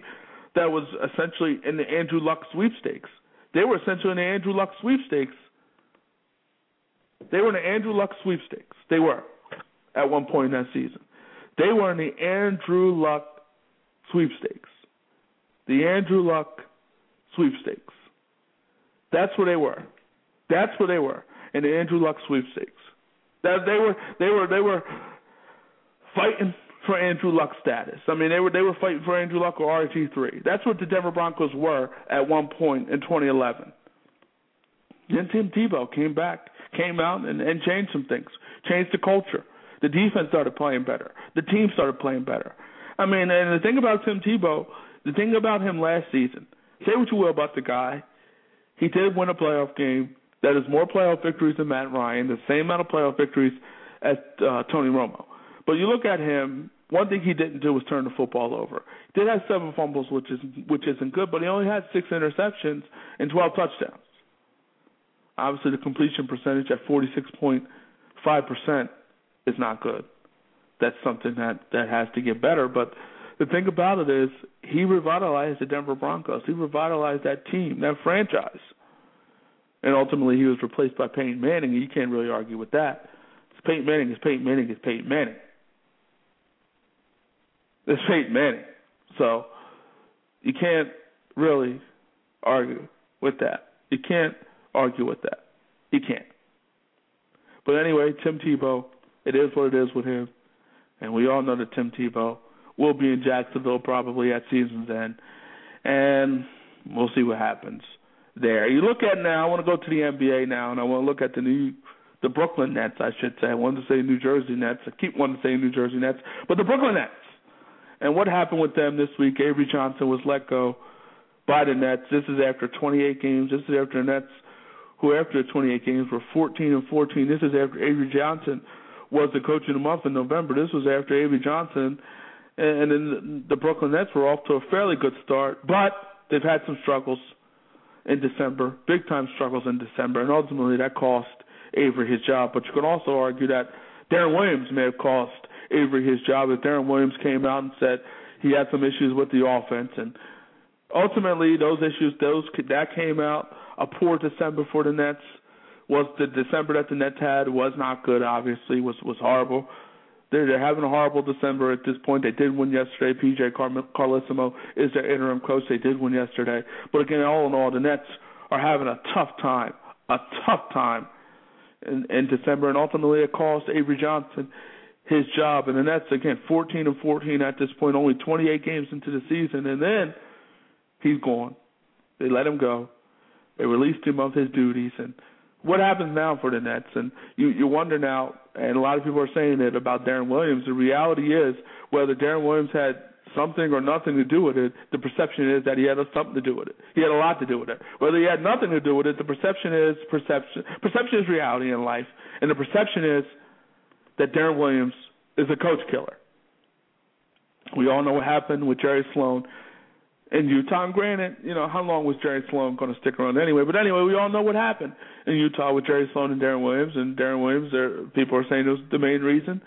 that was essentially in the Andrew Luck sweepstakes. They were essentially in the Andrew Luck sweepstakes they were in the Andrew Luck sweepstakes. They were at one point in that season. They were in the Andrew Luck sweepstakes. The Andrew Luck sweepstakes. That's where they were. That's where they were in the Andrew Luck sweepstakes. That they were they were they were fighting for Andrew Luck status. I mean, they were they were fighting for Andrew Luck or RG three. That's what the Denver Broncos were at one point in 2011. Then Tim Tebow came back, came out and, and changed some things, changed the culture. The defense started playing better. The team started playing better. I mean, and the thing about Tim Tebow, the thing about him last season, say what you will about the guy, he did win a playoff game that is more playoff victories than Matt Ryan, the same amount of playoff victories as uh, Tony Romo. But you look at him, one thing he didn't do was turn the football over. He did have seven fumbles, which is which isn't good, but he only had six interceptions and 12 touchdowns. Obviously, the completion percentage at 46.5% is not good. That's something that that has to get better. But the thing about it is, he revitalized the Denver Broncos. He revitalized that team, that franchise. And ultimately, he was replaced by Peyton Manning. You can't really argue with that. It's Peyton Manning is Peyton Manning is Peyton Manning. It's Peyton Manning. So you can't really argue with that. You can't argue with that. You can't. But anyway, Tim Tebow, it is what it is with him. And we all know that Tim Tebow will be in Jacksonville probably at season's end. And we'll see what happens there. You look at now, I want to go to the NBA now, and I want to look at the new the Brooklyn Nets, I should say. I wanted to say New Jersey Nets. I keep wanting to say New Jersey Nets, but the Brooklyn Nets. And what happened with them this week? Avery Johnson was let go by the Nets. This is after 28 games. This is after the Nets, who after 28 games were 14 and 14. This is after Avery Johnson was the coach of the month in November. This was after Avery Johnson, and then the Brooklyn Nets were off to a fairly good start, but they've had some struggles in December, big time struggles in December, and ultimately that cost Avery his job. But you can also argue that Deron Williams may have cost Avery his job. If Deron Williams came out and said he had some issues with the offense, and ultimately those issues, those that came out a poor December for the Nets. Was the December that the Nets had was not good. Obviously, was was horrible. They're, they're having a horrible December at this point. They did win yesterday. PJ Car- Carlesimo is their interim coach. They did win yesterday. But again, all in all, the Nets are having a tough time, a tough time in, in December, and ultimately it cost Avery Johnson his job. And the Nets again, 14 and 14 at this point, only 28 games into the season, and then he's gone. They let him go. They released him of his duties, and what happens now for the Nets? And you you wonder now, and a lot of people are saying it about Deron Williams. The reality is, whether Deron Williams had something or nothing to do with it, the perception is that he had something to do with it. He had a lot to do with it. Whether he had nothing to do with it, the perception is perception. Perception is reality in life, and the perception is that Deron Williams is a coach killer. We all know what happened with Jerry Sloan in Utah. Granted, you know, how long was Jerry Sloan going to stick around anyway? But anyway, we all know what happened in Utah with Jerry Sloan and Deron Williams. And Deron Williams, people are saying it was the main reason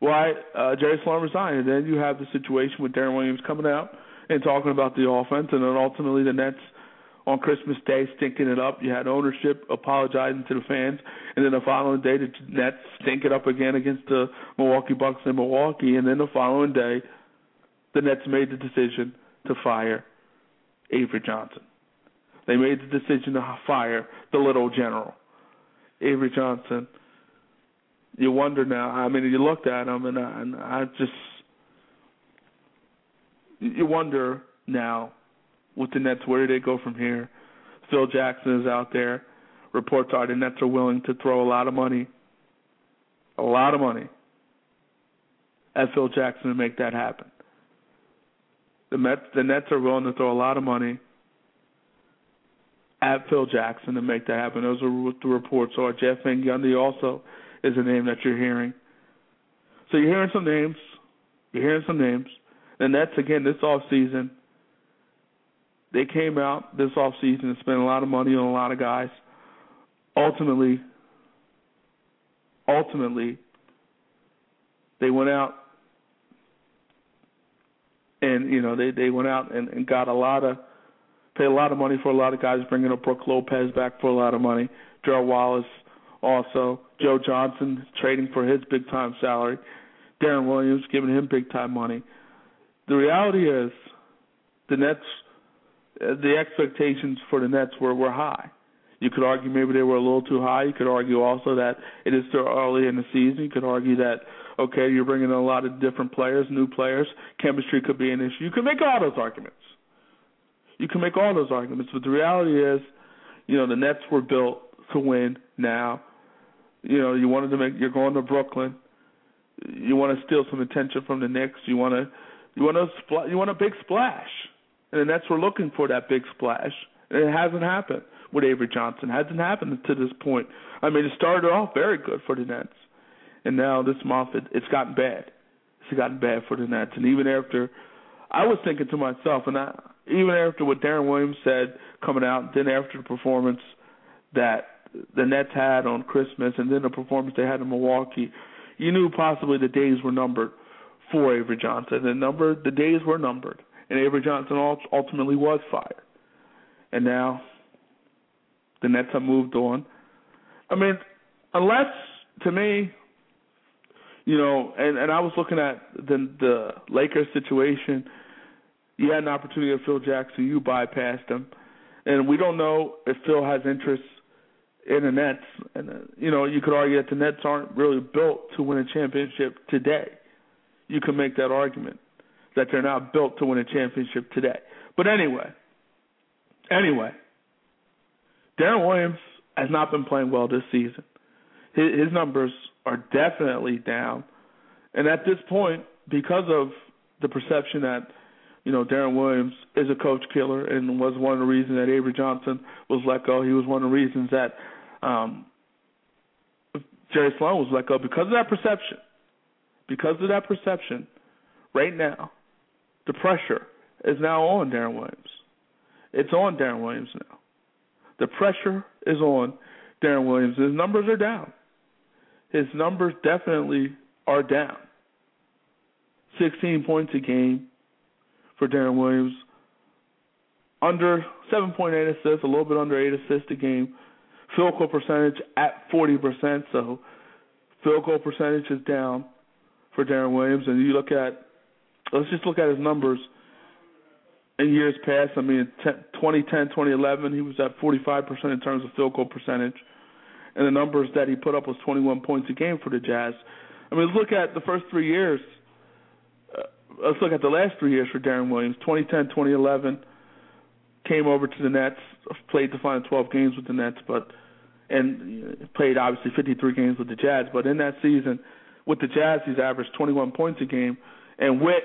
why uh, Jerry Sloan resigned. And then you have the situation with Deron Williams coming out and talking about the offense, and then ultimately the Nets on Christmas Day stinking it up. You had ownership apologizing to the fans, and then the following day the Nets stink it up again against the Milwaukee Bucks in Milwaukee, and then the following day the Nets made the decision to fire Avery Johnson. They made the decision to fire the little general, Avery Johnson. You wonder now. I mean, you looked at him, and I, and I just you wonder now with the Nets. Where do they go from here? Phil Jackson is out there. Reports are the Nets are willing to throw a lot of money, a lot of money, at Phil Jackson to make that happen. The Mets, the Nets are willing to throw a lot of money at Phil Jackson to make that happen. Those are the reports. So Jeff Van Gundy also is a name that you're hearing. So you're hearing some names. You're hearing some names. The Nets again this off season. They came out this off season and spent a lot of money on a lot of guys. Ultimately, ultimately, they went out and you know they they went out and, and got a lot of paid a lot of money for a lot of guys, bringing up Brook Lopez back for a lot of money, Gerald Wallace also, Joe Johnson trading for his big time salary, Deron Williams giving him big time money. The reality is, the Nets, uh, the expectations for the Nets were were high. You could argue maybe they were a little too high. You could argue also that it is still early in the season. You could argue that okay, you're bringing in a lot of different players, new players. Chemistry could be an issue. You can make all those arguments. You can make all those arguments, but the reality is, you know, the Nets were built to win. Now, you know, you wanted to make. You're going to Brooklyn. You want to steal some attention from the Knicks. You want to, you want to, you want a big splash, and the Nets were looking for that big splash, and it hasn't happened with Avery Johnson. Hasn't happened to this point. I mean, it started off very good for the Nets, and now this month it, it's gotten bad. It's gotten bad for the Nets, and even after, I was thinking to myself, and I, even after what Deron Williams said coming out, then after the performance that the Nets had on Christmas, and then the performance they had in Milwaukee, you knew possibly the days were numbered for Avery Johnson. The number, the days were numbered, and Avery Johnson ultimately was fired. And now the Nets have moved on. I mean, unless to me, you know, and and I was looking at the the Lakers situation. You had an opportunity with Phil Jackson, you bypassed him, and we don't know if Phil has interest in the Nets. And uh, you know, you could argue that the Nets aren't really built to win a championship today. You can make that argument that they're not built to win a championship today. But anyway, anyway, Deron Williams has not been playing well this season. His, his numbers are definitely down, and at this point, because of the perception that you know Deron Williams is a coach killer and was one of the reasons that Avery Johnson was let go. He was one of the reasons that um, Jerry Sloan was let go because of that perception. Because of that perception, right now, the pressure is now on Deron Williams. It's on Deron Williams now. The pressure is on Deron Williams. His numbers are down. His numbers definitely are down. 16 points a game for Deron Williams. Under 7.8 assists, a little bit under 8 assists a game. Field goal percentage at 40%, so field goal percentage is down for Deron Williams. And you look at, let's just look at his numbers in years past. I mean, 2010, 2011, he was at 45% in terms of field goal percentage, and the numbers that he put up was 21 points a game for the Jazz. I mean, look at the first three years. Uh, let's look at the last three years for Deron Williams. 2010, 2011, came over to the Nets, played the final 12 games with the Nets, but and played obviously 53 games with the Jazz. But in that season, with the Jazz, he's averaged 21 points a game, and with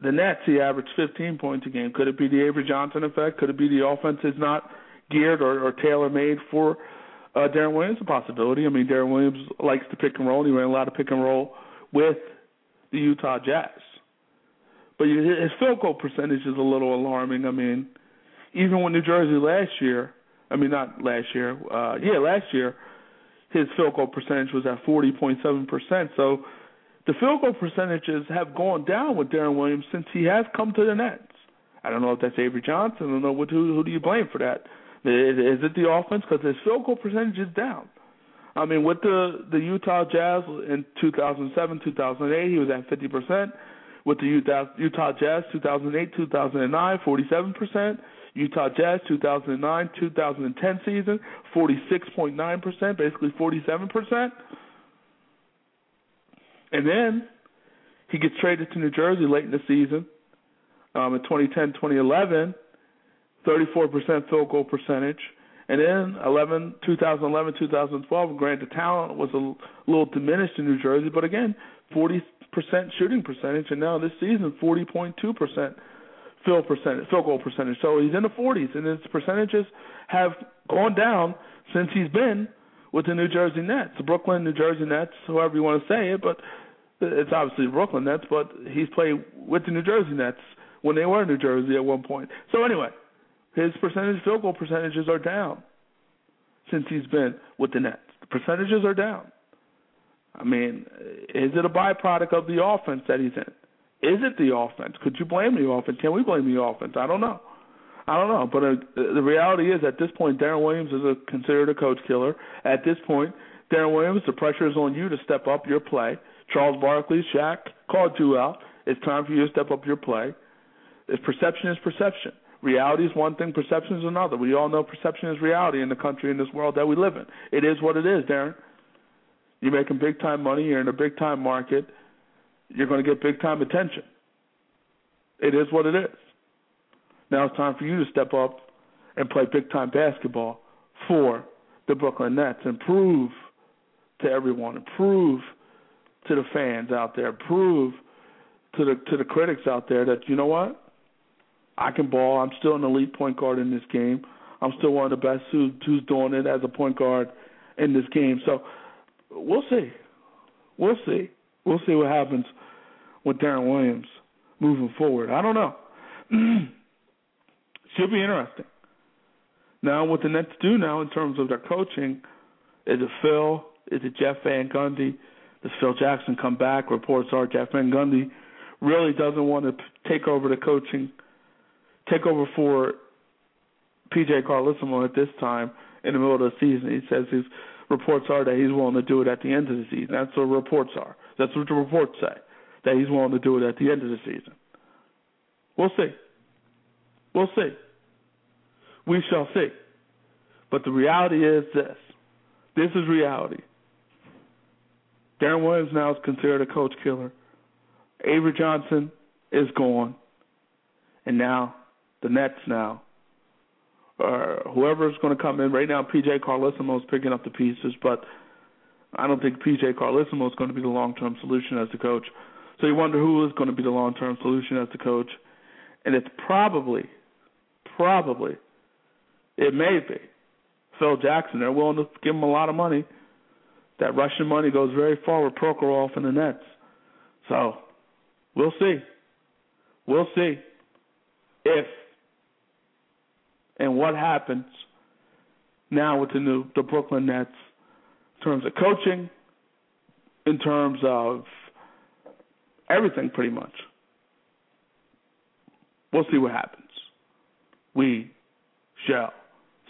the Nets, he averaged 15 points a game. Could it be the Avery Johnson effect? Could it be the offense is not geared or, or tailor made for uh, Deron Williams? A possibility. I mean, Deron Williams likes to pick and roll. And he ran a lot of pick and roll with the Utah Jazz. But his field goal percentage is a little alarming. I mean, even with New Jersey last year, I mean not last year, uh yeah, last year, his field goal percentage was at 40.7%. So the field goal percentages have gone down with Deron Williams since he has come to the Nets. I don't know if that's Avery Johnson. I don't know what, who, who do you blame for that. Is, is it the offense? Because his field goal percentage is down. I mean, with the the Utah Jazz in 2007, 2008, he was at 50 percent. With the Utah, Utah Jazz 2008, 2009, 47 percent. Utah Jazz 2009, 2010 season, 46.9 percent, basically 47 percent. And then he gets traded to New Jersey late in the season. Um, in 2010, 2011, 34% field goal percentage. And then 11, 2011, 2012, granted, talent was a little diminished in New Jersey, but again, 40% shooting percentage, and now this season, 40.2% field percentage, field goal percentage. So he's in the 40s, and his percentages have gone down since he's been with the New Jersey Nets, the Brooklyn New Jersey Nets, however you want to say it, but it's obviously Brooklyn Nets, but he's played with the New Jersey Nets when they were in New Jersey at one point. So anyway, his percentage field goal percentages are down since he's been with the Nets. The percentages are down. I mean, is it a byproduct of the offense that he's in? Is it the offense? Could you blame the offense? Can we blame the offense? I don't know. I don't know, but uh, the reality is at this point, Deron Williams is a, considered a coach killer. At this point, Deron Williams, the pressure is on you to step up your play. Charles Barkley, Shaq called you out. It's time for you to step up your play. If perception is perception. Reality is one thing, perception is another. We all know perception is reality in the country, in this world that we live in. It is what it is, Deron. You're making big time money, you're in a big time market, you're going to get big time attention. It is what it is. Now it's time for you to step up and play big time basketball for the Brooklyn Nets and prove to everyone and prove to the fans out there, prove to the to the critics out there that you know what? I can ball. I'm still an elite point guard in this game. I'm still one of the best who, who's doing it as a point guard in this game. So we'll see. We'll see. We'll see what happens with Deron Williams moving forward. I don't know. Should be interesting. Now, what the Nets do now in terms of their coaching is it Phil? Is it Jeff Van Gundy? Does Phil Jackson come back? Reports are Jeff Van Gundy really doesn't want to take over the coaching, take over for PJ Carlesimo at this time in the middle of the season. He says his reports are that he's willing to do it at the end of the season. That's what reports are. That's what the reports say. That he's willing to do it at the end of the season. We'll see. We'll see. We shall see. But the reality is this. This is reality. Deron Williams now is considered a coach killer. Avery Johnson is gone. And now the Nets now or whoever's going to come in right now. PJ Carlesimo is picking up the pieces, but I don't think PJ Carlesimo is going to be the long-term solution as the coach. So you wonder who is going to be the long-term solution as the coach, and it's probably, probably, it may be Phil Jackson. They're willing to give him a lot of money. That Russian money goes very far with Prokhorov and the Nets. So we'll see. We'll see if and what happens now with the new the Brooklyn Nets in terms of coaching, in terms of everything pretty much. We'll see what happens. We shall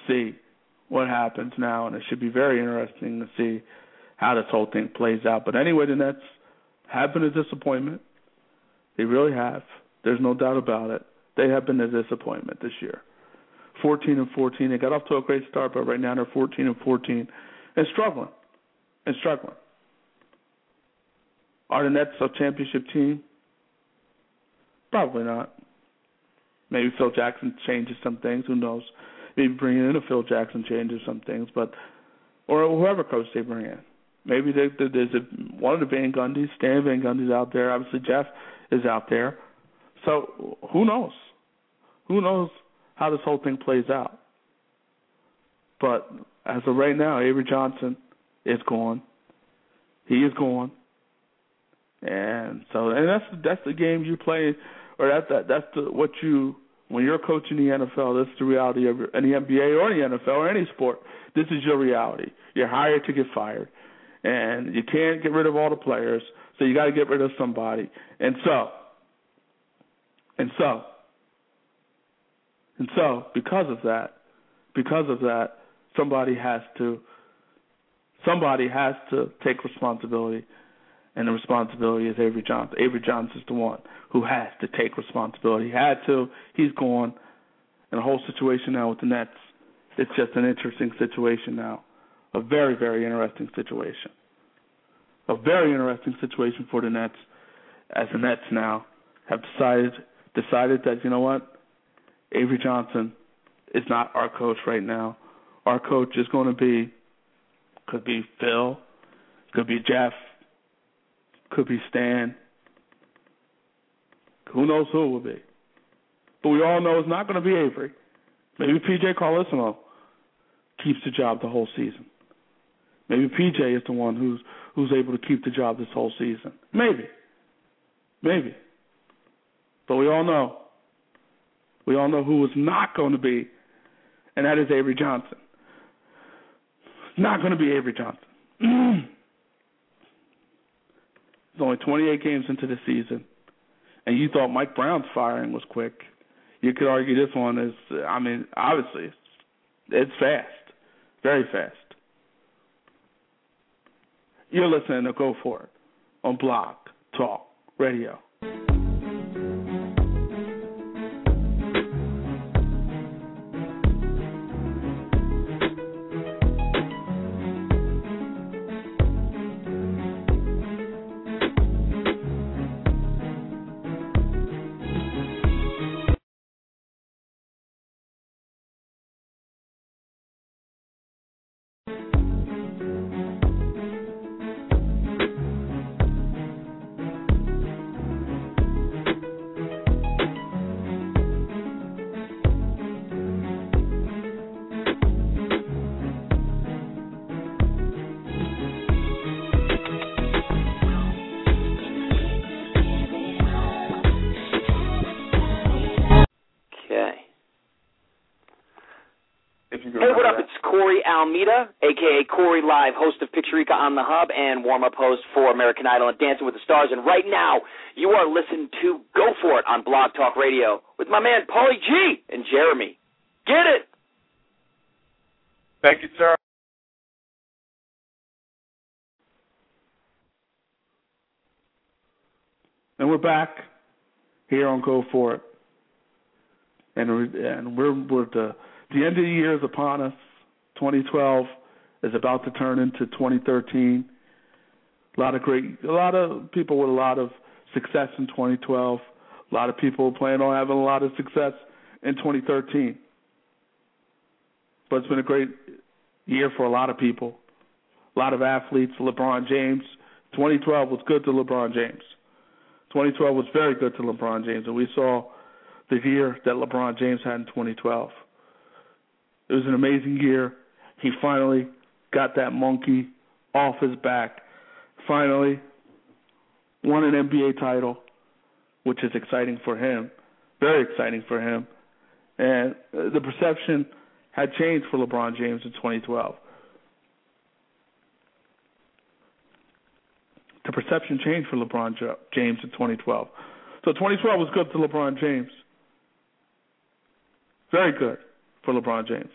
see what happens now, and it should be very interesting to see how this whole thing plays out. But anyway, the Nets have been a disappointment. They really have. There's no doubt about it. They have been a disappointment this year. 14 and 14. They got off to a great start, but right now they're 14 and 14 and struggling and struggling. Are the Nets a championship team? Probably not. Maybe Phil Jackson changes some things. Who knows? Maybe bringing in a Phil Jackson changes some things, but or whoever coach they bring in. Maybe there's a, one of the Van Gundys, Stan Van Gundy's out there. Obviously Jeff is out there. So who knows? Who knows how this whole thing plays out. But as of right now, Avery Johnson is gone. He is gone. And so, and that's that's the game you play, or that that that's the what you when you're coaching the NFL. That's the reality of any NBA or the NFL or any sport. This is your reality. You're hired to get fired, and you can't get rid of all the players. So you got to get rid of somebody. And so, and so, and so, because of that, because of that, somebody has to somebody has to take responsibility, and the responsibility is Avery Johnson. Avery Johnson is the one who has to take responsibility. He had to. He's gone. And the whole situation now with the Nets, it's just an interesting situation now. A very, very interesting situation. A very interesting situation for the Nets, as the Nets now have decided decided that you know what, Avery Johnson is not our coach right now. Our coach is going to be, could be Phil, could be Jeff, could be Stan. Who knows who it will be? But we all know it's not going to be Avery. Maybe PJ Carlesimo keeps the job the whole season. Maybe PJ is the one who's who's able to keep the job this whole season. Maybe. Maybe. But we all know we all know who is not going to be, and that is Avery Johnson. Not going to be Avery Johnson. There's only 28 games into the season, and you thought Mike Brown's firing was quick. You could argue this one is, I mean, obviously, it's fast, very fast. You're listening to Go For It on Blog Talk Radio. Almeida, aka Corey Live, host of Picturica on the Hub and warm-up host for American Idol and Dancing with the Stars. And right now, you are listening to Go For It on Blog Talk Radio with my man Paulie G and Jeremy. Get it? Thank you, sir. And we're back here on Go For It. And we're, and we're, we're the, the end of the year is upon us. 2012 is about to turn into 2013. A lot of great, a lot of people with a lot of success in 2012. A lot of people plan on having a lot of success in 2013. But it's been a great year for a lot of people, a lot of athletes. LeBron James. 2012 was good to LeBron James. 2012 was very good to LeBron James, and we saw the year that LeBron James had in 2012. It was an amazing year. He finally got that monkey off his back. Finally won an NBA title, which is exciting for him, very exciting for him. And uh, the perception had changed for LeBron James in 2012. The perception changed for LeBron James in 2012. So 2012 was good to LeBron James. Very good for LeBron James.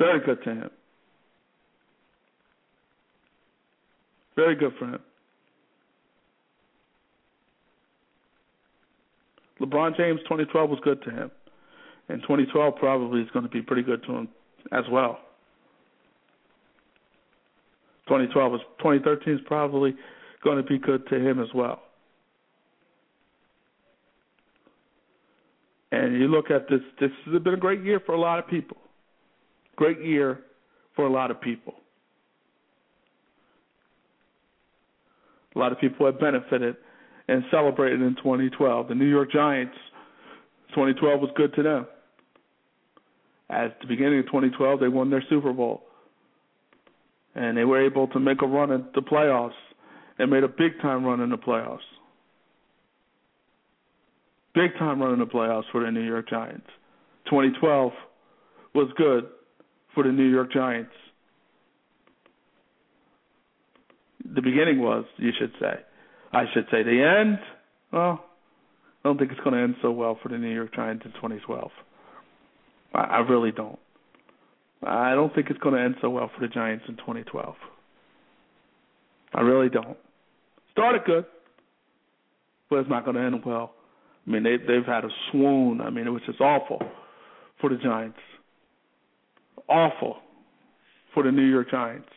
Very good to him. Very good for him. LeBron James 2012 was good to him. And 2012 probably is going to be pretty good to him as well. 2012 is 2013 is probably going to be good to him as well. And you look at this, this has been a great year for a lot of people. Great year for a lot of people. A lot of people have benefited and celebrated in 2012. The New York Giants, 2012 was good to them. At the beginning of 2012, they won their Super Bowl. And they were able to make a run at the playoffs and made a big time run in the playoffs. Big time run in the playoffs for the New York Giants. 2012 was good for the New York Giants. The beginning was, you should say. I should say the end. Well, I don't think it's going to end so well for the New York Giants in 2012. I, I really don't. I don't think it's going to end so well for the Giants in 2012. I really don't. Started good, but it's not going to end well. I mean, they they've had a swoon. I mean, it was just awful for the Giants. Awful for the New York Giants.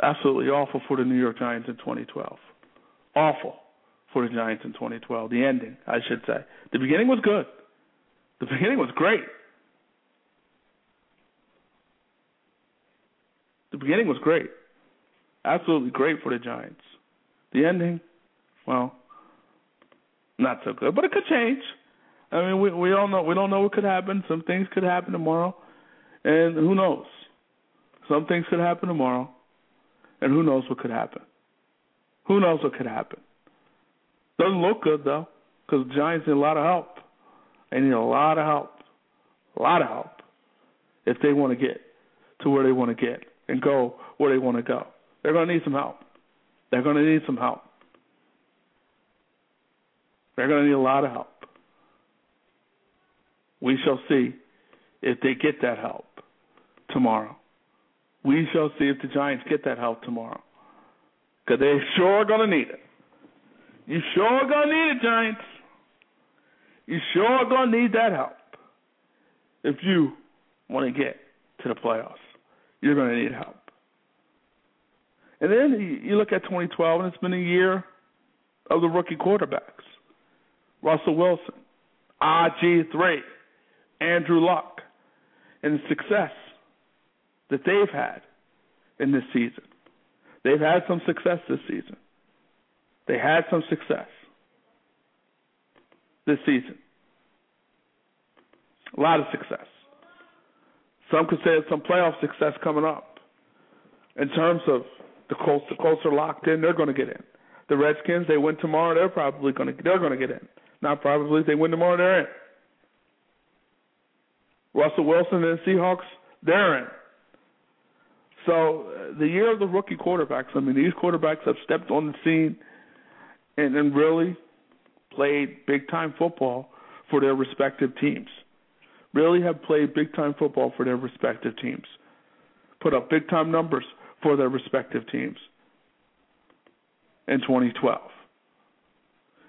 Absolutely awful for the New York Giants in 2012. Awful for the Giants in 2012. The ending, I should say. The beginning was good. The beginning was great. The beginning was great. Absolutely great for the Giants. The ending, well, not so good, but it could change. I mean, we we don't know. We don't know what could happen. Some things could happen tomorrow, and who knows? Some things could happen tomorrow, and who knows what could happen? Who knows what could happen? Doesn't look good though, because Giants need a lot of help. They need a lot of help, a lot of help, if they want to get to where they want to get and go where they want to go. They're going to need some help. They're going to need some help. They're going to need a lot of help. We shall see if they get that help tomorrow. We shall see if the Giants get that help tomorrow. Because they sure are going to need it. You sure are going to need it, Giants. You sure are going to need that help if you want to get to the playoffs. You're going to need help. And then you look at 2012, and it's been a year of the rookie quarterbacks Russell Wilson, RG3, Andrew Luck, and success that they've had in this season. They've had some success this season. They had some success this season. A lot of success. Some could say it's some playoff success coming up. In terms of the closer, the closer locked in, they're going to get in. The Redskins, they win tomorrow, they're probably going to they're going to get in. Not probably, they win tomorrow, they're in. Russell Wilson and Seahawks, they're in. So uh, the year of the rookie quarterbacks. I mean, these quarterbacks have stepped on the scene and, and really played big time football for their respective teams. Really have played big time football for their respective teams. Put up big time numbers for their respective teams in 2012.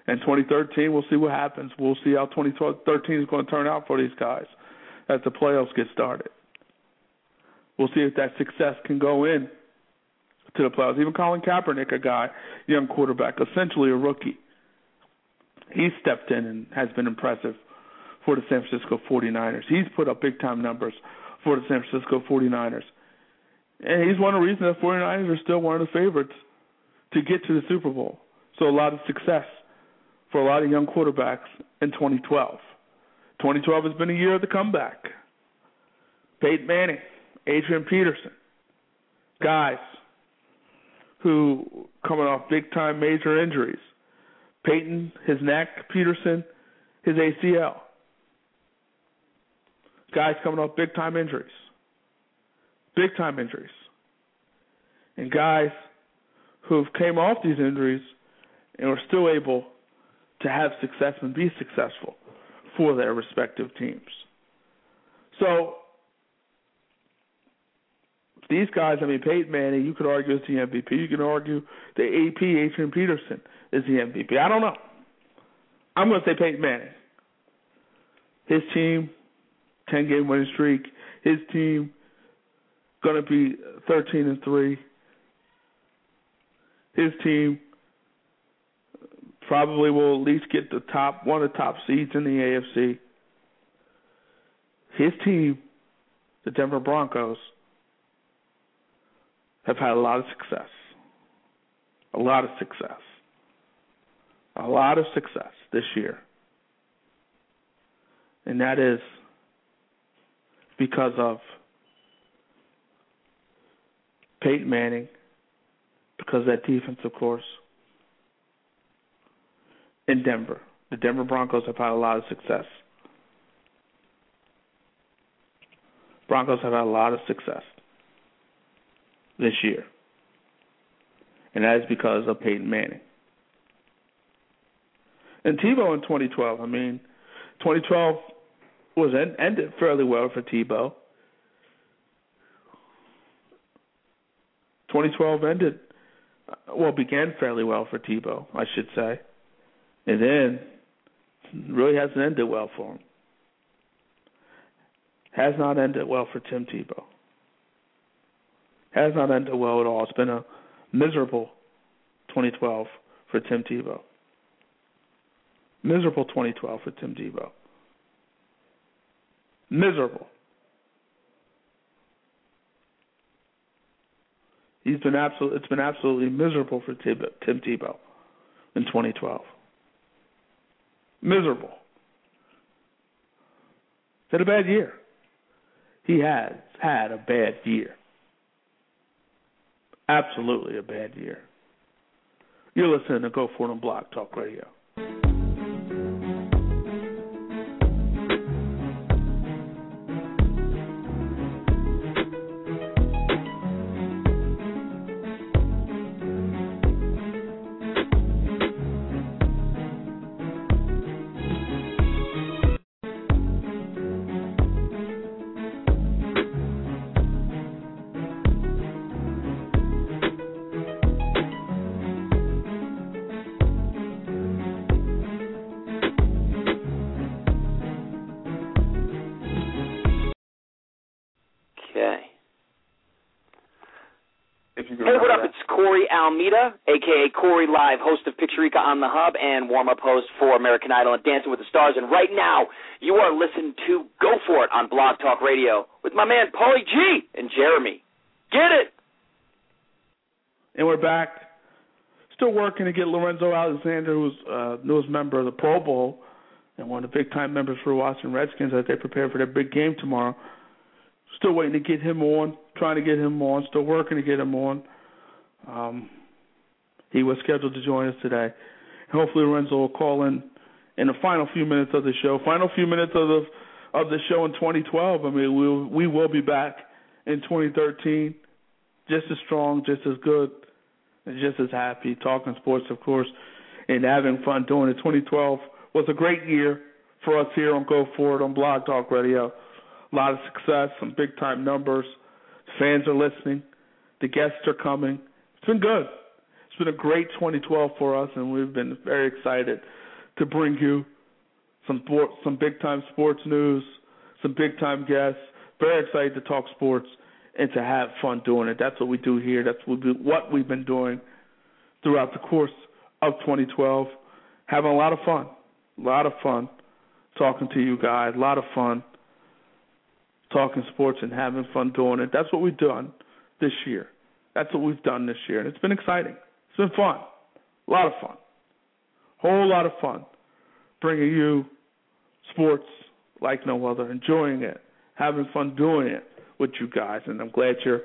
In 2013, we'll see what happens. We'll see how 2013 is going to turn out for these guys as the playoffs get started. We'll see if that success can go in to the playoffs. Even Colin Kaepernick, a guy, young quarterback, essentially a rookie, he stepped in and has been impressive for the San Francisco 49ers. He's put up big time numbers for the San Francisco 49ers. And he's one of the reasons the 49ers are still one of the favorites to get to the Super Bowl. So a lot of success for a lot of young quarterbacks in 2012. 2012 has been a year of the comeback. Peyton Manning, Adrian Peterson, guys who coming off big time major injuries. Peyton, his neck, Peterson, his ACL. Guys coming off big time injuries. Big time injuries. And guys who've came off these injuries and are still able to have success and be successful for their respective teams. So these guys, I mean, Peyton Manning, you could argue is the MVP. You can argue the AP, Adrian Peterson, is the MVP. I don't know. I'm going to say Peyton Manning. His team, 10 game winning streak. His team, going to be 13 and 3. His team probably will at least get the top one of the top seeds in the AFC. His team, the Denver Broncos, have had a lot of success. A lot of success. A lot of success this year. And that is because of Peyton Manning, because that defense, of course, in Denver. The Denver Broncos have had a lot of success. Broncos have had a lot of success this year. And that is because of Peyton Manning. And Tebow in 2012, I mean, 2012 was end, ended fairly well for Tebow. 2012 ended, uh, well, began fairly well for Tebow, I should say. And then really hasn't ended well for him. Has not ended well for Tim Tebow. Has not ended well at all. It's been a miserable 2012 for Tim Tebow. Miserable 2012 for Tim Tebow. Miserable. He's been absolute. It's been absolutely miserable for Tim, Tim Tebow in 2012. Miserable. He's had a bad year. He has had a bad year. Absolutely a bad year. You're listening to Go For It on Blog Talk Radio. Almeida, aka Corey Live, host of Picturica on the Hub and warm up host for American Idol and Dancing with the Stars. And right now, you are listening to Go For It on Blog Talk Radio with my man Paulie G and Jeremy. Get it! And we're back. Still working to get Lorenzo Alexander, who's uh, newest member of the Pro Bowl and one of the big time members for the Washington Redskins as they prepare for their big game tomorrow. Still waiting to get him on, trying to get him on, still working to get him on. Um, He was scheduled to join us today. Hopefully, Lorenzo will call in in the final few minutes of the show. Final few minutes of the of the show in 2012. I mean, we'll we will be back in 2013, just as strong, just as good, and just as happy talking sports, of course, and having fun doing it. 2012 was a great year for us here on Go For It on Blog Talk Radio. A lot of success, some big time numbers. Fans are listening. The guests are coming. It's been good. It's been a great 2012 for us, and we've been very excited to bring you some some big time sports news, some big time guests. Very excited to talk sports and to have fun doing it. That's what we do here. That's what we've been doing throughout the course of 2012. Having a lot of fun, a lot of fun talking to you guys. A lot of fun talking sports and having fun doing it. That's what we've done this year. That's what we've done this year, and it's been exciting. It's been fun, a lot of fun, whole lot of fun, bringing you sports like no other, enjoying it, having fun doing it with you guys, and I'm glad you're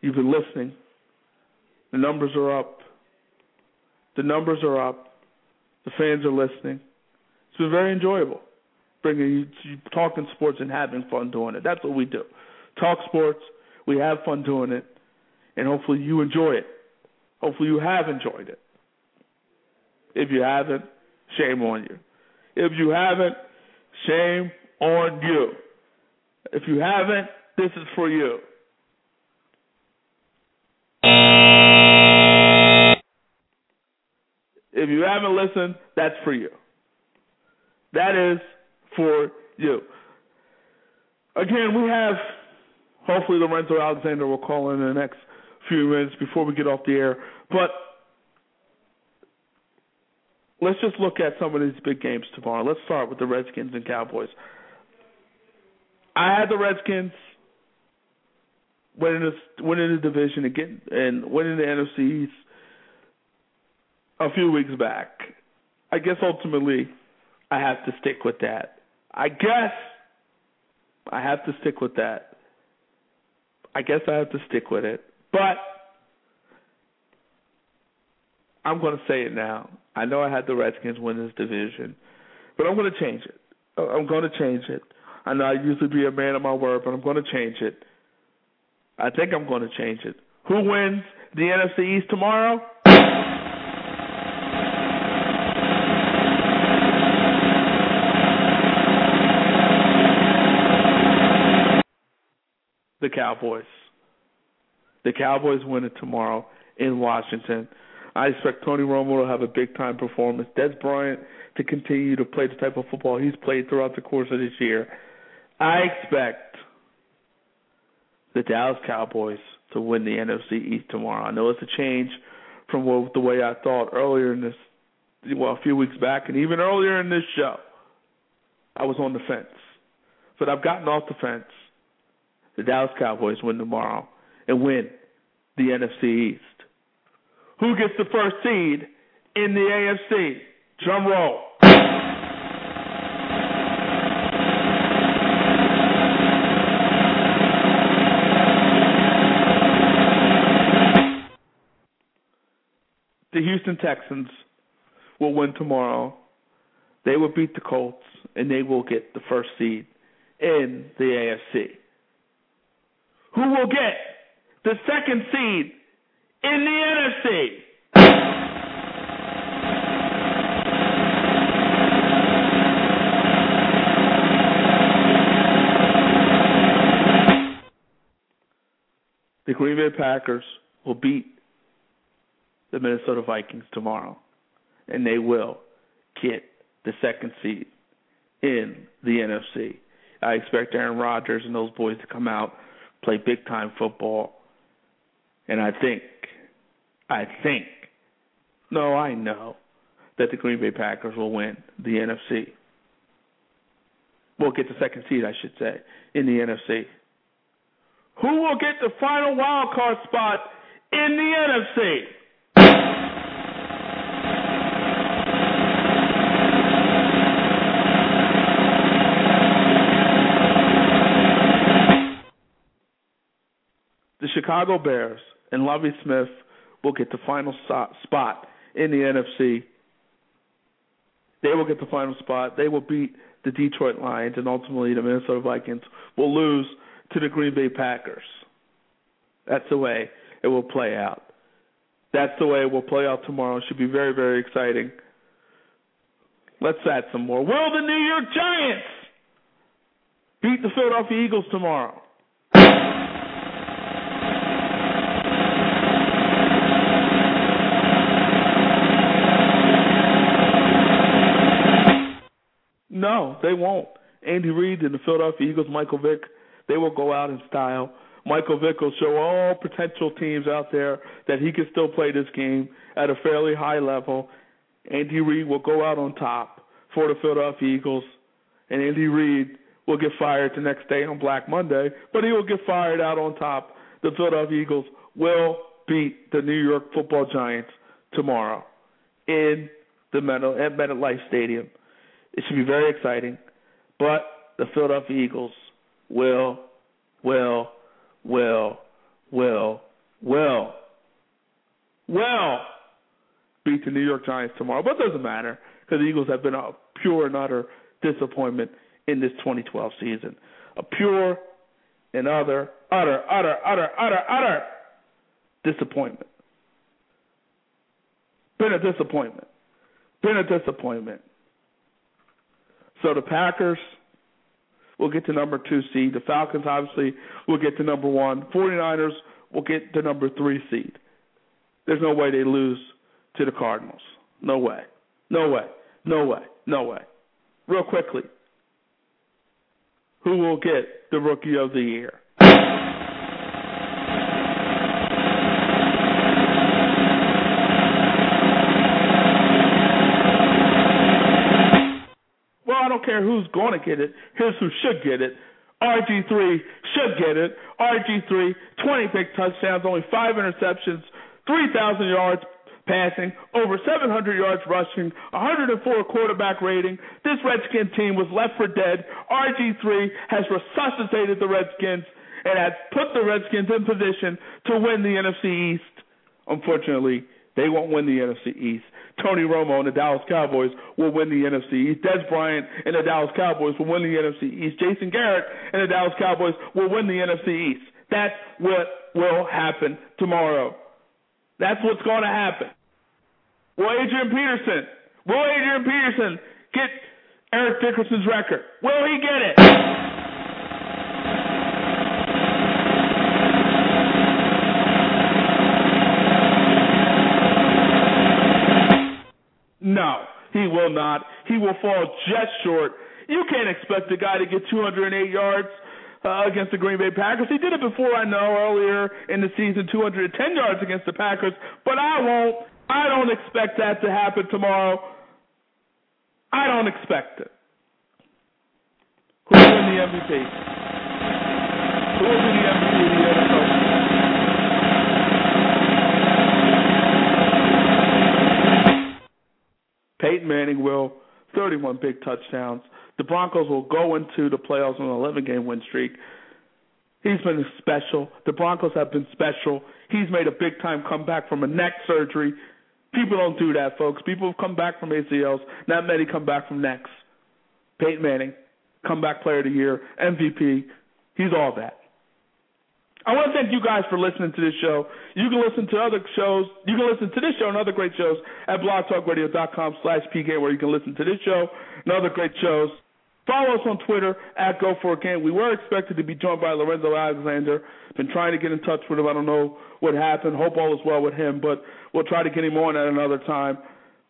you've been listening. The numbers are up. The numbers are up. The fans are listening. It's been very enjoyable bringing you talking sports and having fun doing it. That's what we do. Talk sports. We have fun doing it, and hopefully you enjoy it. Hopefully you have enjoyed it. If you haven't, shame on you. If you haven't, shame on you. If you haven't, this is for you. If you haven't listened, that's for you. That is for you. Again, we have hopefully Lorenzo Alexander will call in, the next few minutes before we get off the air. But let's just look at some of these big games tomorrow. Let's start with the Redskins and Cowboys. I had the Redskins winning the winning the division and getting and winning the NFC East a few weeks back. I guess ultimately I have to stick with that. I guess I have to stick with that. I guess I have to stick with it. But I'm going to say it now. I know I had the Redskins win this division, but I'm going to change it. Uh, I'm going to change it. I know I usually be a man of my word, but I'm going to change it. I think I'm going to change it. Who wins the NFC East tomorrow? the Cowboys. The Cowboys win it tomorrow in Washington. I expect Tony Romo to have a big time performance. Dez Bryant to continue to play the type of football he's played throughout the course of this year. I expect the Dallas Cowboys to win the NFC East tomorrow. I know it's a change from what, the way I thought earlier in this, well, a few weeks back, and even earlier in this show. I was on the fence, but I've gotten off the fence the Dallas Cowboys win tomorrow and win the NFC East. Who gets the first seed in the AFC? Drum roll. The Houston Texans will win tomorrow. They will beat the Colts, and they will get the first seed in the AFC who will get the second seed in the NFC. The Green Bay Packers will beat the Minnesota Vikings tomorrow, and they will get the second seed in the NFC. I expect Aaron Rodgers and those boys to come out play big time football. And I think, I think, no, I know that the Green Bay Packers will win the NFC. We'll get the second seed, I should say, in the NFC. Who will get the final wild card spot in the NFC? the Chicago Bears and Lovie Smith will get the final spot in the NFC. They will get the final spot. They will beat the Detroit Lions, and ultimately the Minnesota Vikings will lose to the Green Bay Packers. That's the way it will play out. That's the way it will play out tomorrow. It should be very, very exciting. Let's add some more. Will the New York Giants beat the Philadelphia Eagles tomorrow? No, they won't. Andy Reid and the Philadelphia Eagles, Michael Vick, they will go out in style. Michael Vick will show all potential teams out there that he can still play this game at a fairly high level. Andy Reid will go out on top for the Philadelphia Eagles, and Andy Reid will get fired the next day on Black Monday, but he will get fired out on top. The Philadelphia Eagles will beat the New York Football Giants tomorrow in the Metal at MetLife Stadium. It should be very exciting, but the Philadelphia Eagles will, will, will, will, will, will beat the New York Giants tomorrow. But it doesn't matter because the Eagles have been a pure and utter disappointment in this 2012 season. A pure and utter, utter, utter, utter, utter, utter disappointment. Been a disappointment. Been a disappointment. So the Packers will get to number two seed. The Falcons obviously will get to number one. 49ers will get the number three seed. There's no way they lose to the Cardinals. No way. No way. No way. No way. Real quickly. Who will get the rookie of the year? Don't care who's going to get it. Here's who should get it. RG3 should get it. RG3, 20 big touchdowns, only five interceptions, 3,000 yards passing, over 700 yards rushing, 104 quarterback rating. This Redskin team was left for dead. RG3 has resuscitated the Redskins and has put the Redskins in position to win the NFC East. Unfortunately, they won't win the NFC East. Tony Romo and the Dallas Cowboys will win the NFC East. Dez Bryant and the Dallas Cowboys will win the NFC East. Jason Garrett and the Dallas Cowboys will win the NFC East. That's what will happen tomorrow. That's what's going to happen. Will Adrian Peterson, will Adrian Peterson get Eric Dickerson's record? Will he get it? No, he will not. He will fall just short. You can't expect a guy to get 208 yards uh, against the Green Bay Packers. He did it before, I know, earlier in the season, 210 yards against the Packers, but I won't. I don't expect that to happen tomorrow. I don't expect it. Who will win the MVP? Who will be the MVP? Peyton Manning will, 31 big touchdowns. The Broncos will go into the playoffs on an 11 game win streak. He's been special. The Broncos have been special. He's made a big time comeback from a neck surgery. People don't do that, folks. People have come back from ACLs. Not many come back from necks. Peyton Manning, comeback player of the year, MVP. He's all that. I want to thank you guys for listening to this show. You can listen to other shows. You can listen to this show and other great shows at blogtalkradio.com slash PK where you can listen to this show and other great shows. Follow us on Twitter at Go For It Game. We were expected to be joined by Lorenzo Alexander. Been trying to get in touch with him. I don't know what happened. Hope all is well with him, but we'll try to get him on at another time.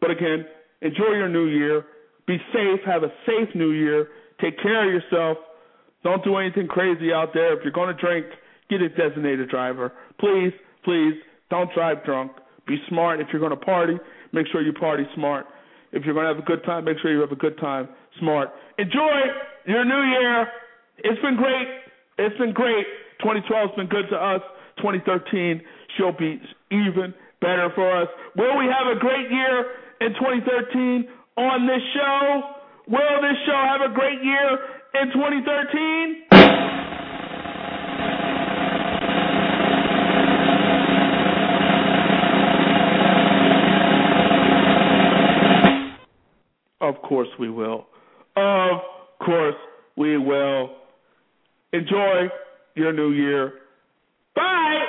But again, enjoy your new year. Be safe. Have a safe new year. Take care of yourself. Don't do anything crazy out there. If you're going to drink, get a designated driver. Please, please, don't drive drunk. Be smart. If you're going to party, make sure you party smart. If you're going to have a good time, make sure you have a good time smart. Enjoy your new year. It's been great. It's been great. 2012 has been good to us. 2013 she'll be even better for us. Will we have a great year in 2013 on this show? Will this show have a great year in 2013? Of course we will. Of course we will. Enjoy your new year. Bye.